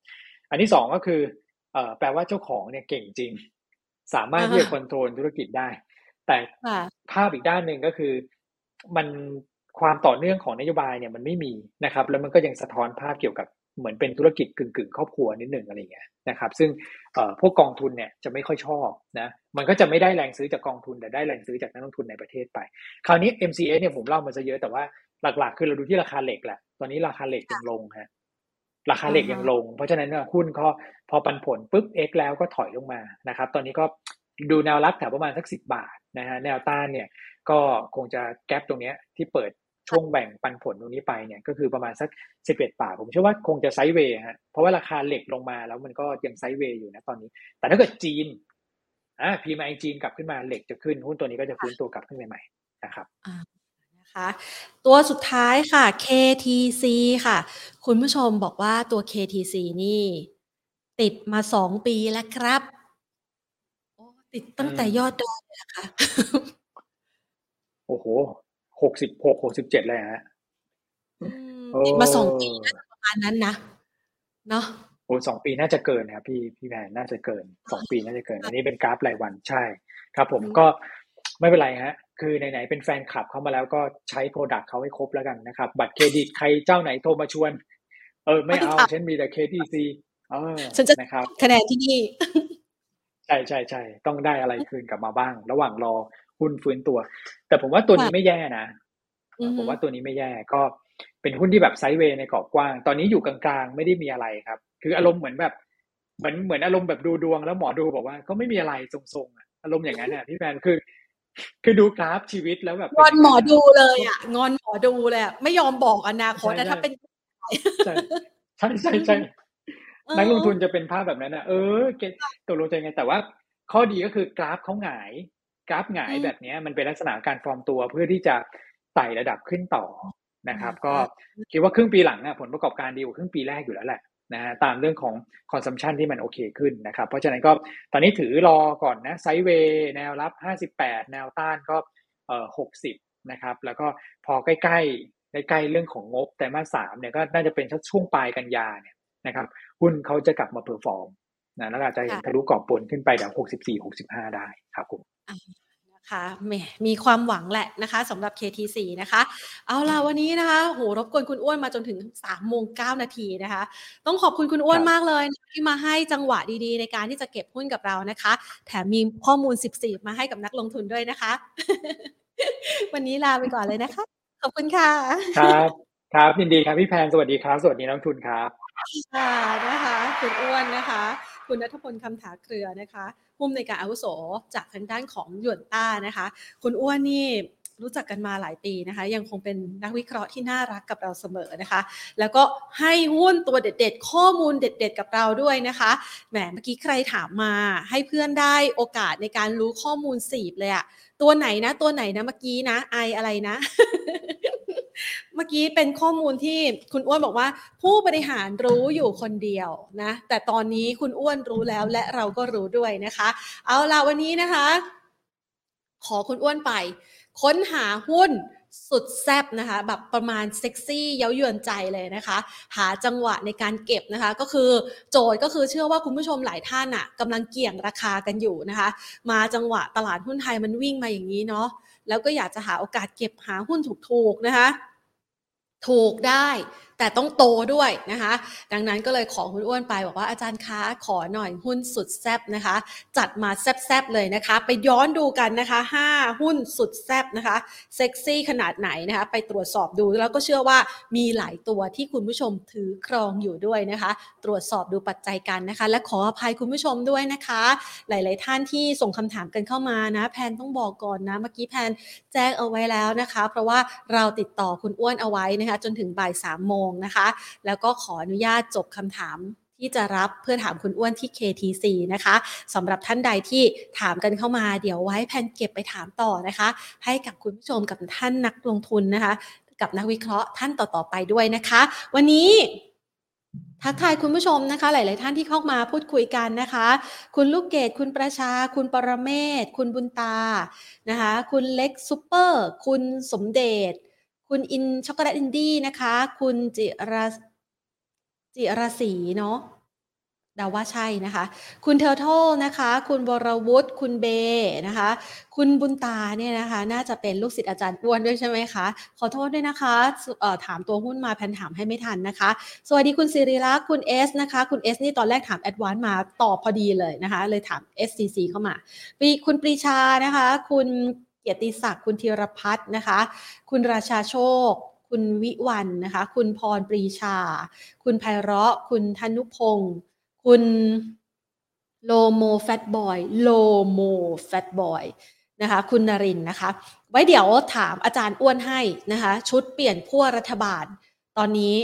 อันที่สองก็คือเอ่อแปลว่าเจ้าของเนี่ยเก่งจริง สามารถที่จะควบคุมธุรกิจได้ แต่ภาพอีกด้านหนึ่งก็คือมันความต่อเนื่องของนโยบายเนี่ยมันไม่มีนะครับ แล้วมันก็ยังสะท้อนภาพเกี่ยวกับเหมือนเป็นธุรกิจกึ่งกึ่งครอบครัวนิดหนึ่งอะไรเงี้ยนะครับ ซึ่งพวกกองทุนเนี่ยจะไม่ค่อยชอบนะมันก็จะไม่ได้แรงซื้อจากกองทุนแต่ได้แรงซื้อจากนักลงทุนในประเทศไป คราวนี้ MCA เนี่ยผมเล่ามาซะเยอะแต่ว่า หลักๆ คือเราดูที่ราคาเหล็กแหละ ตอนนี้ราคาเหล็กยังลงฮะ ราคาเหล็กยังลง เพราะฉะนั้นเนี่ยหุ้นก็พอปันผลปุ๊บ X แล้วก็ถอยลงมานะครับ ตอนนี้ก็ดูแนวรับแถวประมาณสักสิบาทนะฮะ แนวต้านเนี่ยก็คงจะแกลบตรงเนี้ยที่เปิดช่วงแบ่งปันผลตรงนี้ไปเนี่ยก็คือประมาณสักสิบเอ็ดบาท ผมเชื่อว่าคงจะไซด์เวย์ฮะ เพราะว่าราคาเหล็กลงมาแล้วมันก็ยังไซด์เวย์อยู่นะตอนนี้ แต่ถ้าเกิดจีนอ่าพีมาจีนกลับขึ้นมาเหล็กจะขึ้นหุ้นตัวนี้ก็จะฟื้นตัวกลับขึ้นใหม่ๆนะครับ คะตัวสุดท้ายค่ะ KTC ค่ะ คุณผู้ชมบอกว่าตัว KTC นี่ ติดมาสองปีแล้วครับติดตั้งแต่ยอดดอยนะคะโอ้โหหกสิบหกหกสิบเจ็ดเลยฮะติดมาสองปีประมาณนั้นนะเนาะโอ้สองปีน่าจะเกินครับพี่พี่แพนน่าจะเกินสองปีน่าจะเกิน อันนี้เป็นกราฟรายวันใช่ ครับ ผมก็ไม่เป็นไรฮะ คือไหนๆเป็นแฟนคลับเข้ามาแล้วก็ใช้โปรดักต์เขาให้ครบแล้วกันนะครับ บัตรเครดิตใครเจ้าไหนโทรมาชวน เออไม่เอาฉันมีแต่เคทีซีเออฉันจะนะครับคะแนนที่นี่ใช่ใช่ใช่ต้องได้อะไรคืนกลับมาบ้าง ระหว่างรอหุ้นฟื้นตัว แต่ผมว่าตัวนี้ไม่แย่นะผมว่าตัวนี้ไม่แย่ก็เป็นหุ้นที่แบบไซด์เวย์ในกรอบกว้าง ตอนนี้อยู่กลางๆ ไม่ได้มีอะไรครับ คืออารมณ์เหมือนแบบเหมือนเหมือนอารมณ์แบบดูดวงแล้วหมอดูบอกว่าก็ไม่มีอะไรทรงๆอารมณ์อย่างนั้นเนี่ยพี่แฟนคือ คือดูกราฟชีวิตแล้วแบบงอนหมอดูเลยอะงอนหมอดูเลยไม่ยอมบอกอนาคตแต่ถ้าเป็นใช่ใช่ใช่ใช่นักลงทุนจะเป็นภาพแบบนั้นนะเออเกตกลงใจไงแต่ว่า ข้อดีก็คือกราฟเขาหงาย กราฟหงายแบบนี้มันเป็นลักษณะการฟอร์มตัวเพื่อที่จะไต่ระดับขึ้นต่อนะครับ ก็คิดว่าครึ่งปีหลังน่ะผลประกอบการดีกว่าครึ่งปีแรกอยู่แล้วแหละ นะฮะตามเรื่องของ consumption ที่มันโอเคขึ้นนะครับ เพราะฉะนั้นก็ตอนนี้ถือรอก่อนนะ sideway แนวรับ 58 แนวต้านก็เอ่อ60 นะครับ แล้วก็พอใกล้ๆใกล้ๆเรื่องของงบไตรมาสสามเนี่ยก็น่าจะเป็นช่วงปลายกันยาเนี่ยนะครับหุ้นเขาจะกลับมา perform นะแล้วอาจจะเห็นทะลุกรอบบนขึ้นไปแถว64 65 ได้ครับผม ค่ะมีความหวังแหละนะคะสำหรับ KTC นะคะ เอาล่ะวันนี้นะคะโหรบกวนคุณอ้วนมาจนถึง3โมง9นาทีนะคะ ต้องขอบคุณคุณอ้วนมากเลยที่มาให้จังหวะดีๆ ในการที่จะเก็บหุ้นกับเรานะคะ แถมมีข้อมูล 14 มาให้กับนักลงทุนด้วยนะคะ วันนี้ลาไปก่อนเลยนะคะ ขอบคุณค่ะ ครับครับยินดีครับพี่แพนสวัสดีครับ สวัสดีนักทุนครับค่ะนะคะคุณอ้วนนะคะ คุณนัทพลคำถาเครือนะคะผู้อำนวยการอาวุโสจากทางด้านของหยวนต้านะคะ คุณอ้วนนี่รู้จักกันมาหลายปีนะคะ ยังคงเป็นนักวิเคราะห์ที่น่ารักกับเราเสมอนะคะ แล้วก็ให้หุ้นตัวเด็ด ๆ ข้อมูลเด็ด ๆ กับเราด้วยนะคะแหมเมื่อกี้ใครถามมา ให้เพื่อนได้โอกาสในการรู้ข้อมูลสีบเลยอะตัวไหนนะ ตัวไหนนะเมื่อกี้นะไออะไรนะ เมื่อกี้เป็นข้อมูลที่คุณอ้วนบอกว่า ผู้บริหารรู้อยู่คนเดียวนะ แต่ตอนนี้คุณอ้วนรู้แล้วและเราก็รู้ด้วยนะคะ เอาล่ะวันนี้นะคะ ขอคุณอ้วนไป ค้นหาหุ้นสุดแซบนะคะ แบบประมาณเซ็กซี่เย้ายวนใจเลยนะคะ หาจังหวะในการเก็บนะคะ ก็คือโจทย์ก็คือเชื่อว่าคุณผู้ชมหลายท่านอะกำลังเกี่ยงราคากันอยู่นะคะ มาจังหวะตลาดหุ้นไทยมันวิ่งมาอย่างนี้เนาะแล้วก็อยากจะหาโอกาสเก็บหาหุ้นถูกๆนะคะ ถูกได้ แต่ต้องโตด้วยนะคะ ดังนั้นก็เลยขอคุณอ้วนไปบอกว่าอาจารย์คะขอหน่อยหุ้นสุดแซบนะคะ จัดมาแซบๆเลยนะคะ ไปย้อนดูกันนะคะ 5 หุ้นสุดแซบนะคะเซ็กซี่ขนาดไหนนะคะ ไปตรวจสอบดูแล้วก็เชื่อว่ามีหลายตัวที่คุณผู้ชมถือครองอยู่ด้วยนะคะ ตรวจสอบดูปัจจัยกันนะคะ และขออภัยคุณผู้ชมด้วยนะคะ หลาย ๆ ท่านที่ส่งคำถามกันเข้ามานะแพนต้องบอกก่อนนะเมื่อกี้แพนแจ้งเอาไว้แล้วนะคะ เพราะว่าเราติดต่อคุณอ้วนเอาไว้นะคะ จนถึงบ่ายสามโมงนะคะ แล้วก็ขออนุญาตจบคำถามที่จะรับเพื่อถามคุณอ้วนที่ KTC นะคะสำหรับท่านใดที่ถามกันเข้ามาเดี๋ยวไว้แพนเก็บไปถามต่อนะคะ ให้กับคุณผู้ชมกับท่านนักลงทุนนะคะ กับนักวิเคราะห์ท่านต่อๆไปด้วยนะคะ วันนี้ทักทายคุณผู้ชมนะคะ หลาย ๆ ท่านที่เข้ามาพูดคุยกันนะคะ คุณลูกเกดคุณประชา คุณปรเมศ คุณบุญตานะคะ คุณเล็กซูเปอร์ คุณสมเดช คุณอินช็อกโกแลตอินดี้นะคะ คุณจิรจิรศรีเนาะดาว่าใช่นะคะ คุณเทอร์โทนะคะ คุณบรวุฒิ คุณเบนะคะ คุณบุญตาเนี่ยนะคะ น่าจะเป็นลูกศิษย์อาจารย์อ้วนด้วยใช่ไหมคะ ขอโทษด้วยนะคะเอ่อถามตัวหุ้นมาแพนถามให้ไม่ทันนะคะ สวัสดีคุณสิริลักษ์ คุณเอสนะคะ คุณเอสนี่ตอนแรกถาม ADVANC มาตอบพอดีเลยนะคะ เลยถาม SCC เข้ามาปีคุณปรีชานะคะ คุณ เกียรติศักดิ์คุณธีรพัฒน์นะคะ คุณราชาโชค คุณวิวันนะคะ คุณพรปรีชา คุณไพเราะ คุณธนุพงศ์คุณโลโมแฟตบอยโลโมแฟตบอยนะคะ คุณนรินนะคะ ไว้เดี๋ยวถามอาจารย์อ้วนให้นะคะ ชุดเปลี่ยนขั้วรัฐบาล ตอนนี้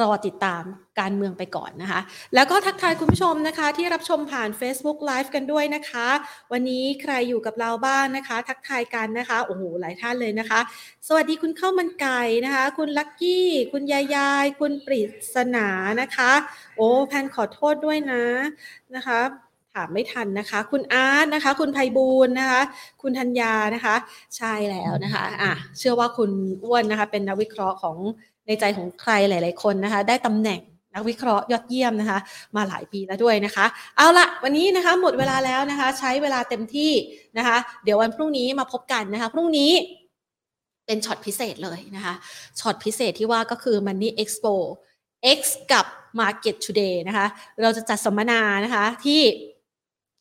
รอติดตาม การเมืองไปก่อนนะคะ แล้วก็ทักทายคุณผู้ชมนะคะ ที่รับชมผ่าน Facebook Live กันด้วยนะคะ วันนี้ใครอยู่กับเราบ้างนะคะ ทักทายกันนะคะโอ้โหหลายท่านเลยนะคะ สวัสดีคุณข้าวมันไก่นะคะ คุณลักกี้ คุณยายยาย คุณปริศนานะคะ โอ้แพนขอโทษด้วยนะนะคะถามไม่ทันนะคะ คุณอาร์ตนะคะ คุณไพบูลนะคะ คุณธัญญานะคะ ใช่แล้วนะคะอะเชื่อว่าคุณอ้วนนะคะ เป็นนักวิเคราะห์ของในใจของใครหลาย ๆ คนนะคะ ได้ตำแหน่ง นักวิเคราะห์ยอดเยี่ยมนะคะ มาหลายปีแล้วด้วยนะคะ เอาละวันนี้นะคะหมดเวลาแล้วนะคะ ใช้เวลาเต็มที่นะคะ เดี๋ยววันพรุ่งนี้มาพบกันนะคะ พรุ่งนี้เป็นช็อตพิเศษเลยนะคะช็อตพิเศษที่ว่าก็คือ Money Expo X กับ Market Today นะคะ เราจะจัดสัมมนานะคะที่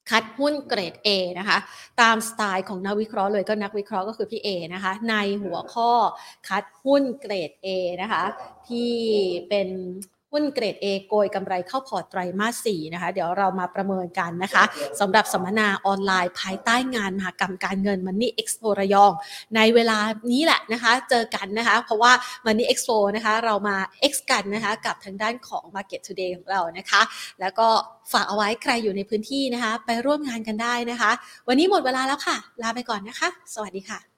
คัดหุ้นเกรด A นะคะ ตามสไตล์ของนักวิเคราะห์เลยก็นักวิเคราะห์ก็คือพี่เอนะคะ ในหัวข้อคัดหุ้นเกรด A นะคะ ที่เป็น หุ้นเกรด A โกยกำไรเข้าพอร์ตไตรมาส4นะคะ เดี๋ยวเรามาประเมินกันนะคะสำหรับสัมมนาออนไลน์ภายใต้งานมหากรรมการเงิน Money Expo ระยอง ในเวลานี้แหละนะคะ เจอกันนะคะ เพราะว่า Money Expo นะคะ เรามา X กันนะคะกับทางด้านของ Market Today ของเรานะคะ แล้วก็ฝากเอาไว้ใครอยู่ในพื้นที่นะคะ ไปร่วมงานกันได้นะคะ วันนี้หมดเวลาแล้วค่ะ ลาไปก่อนนะคะ สวัสดีค่ะ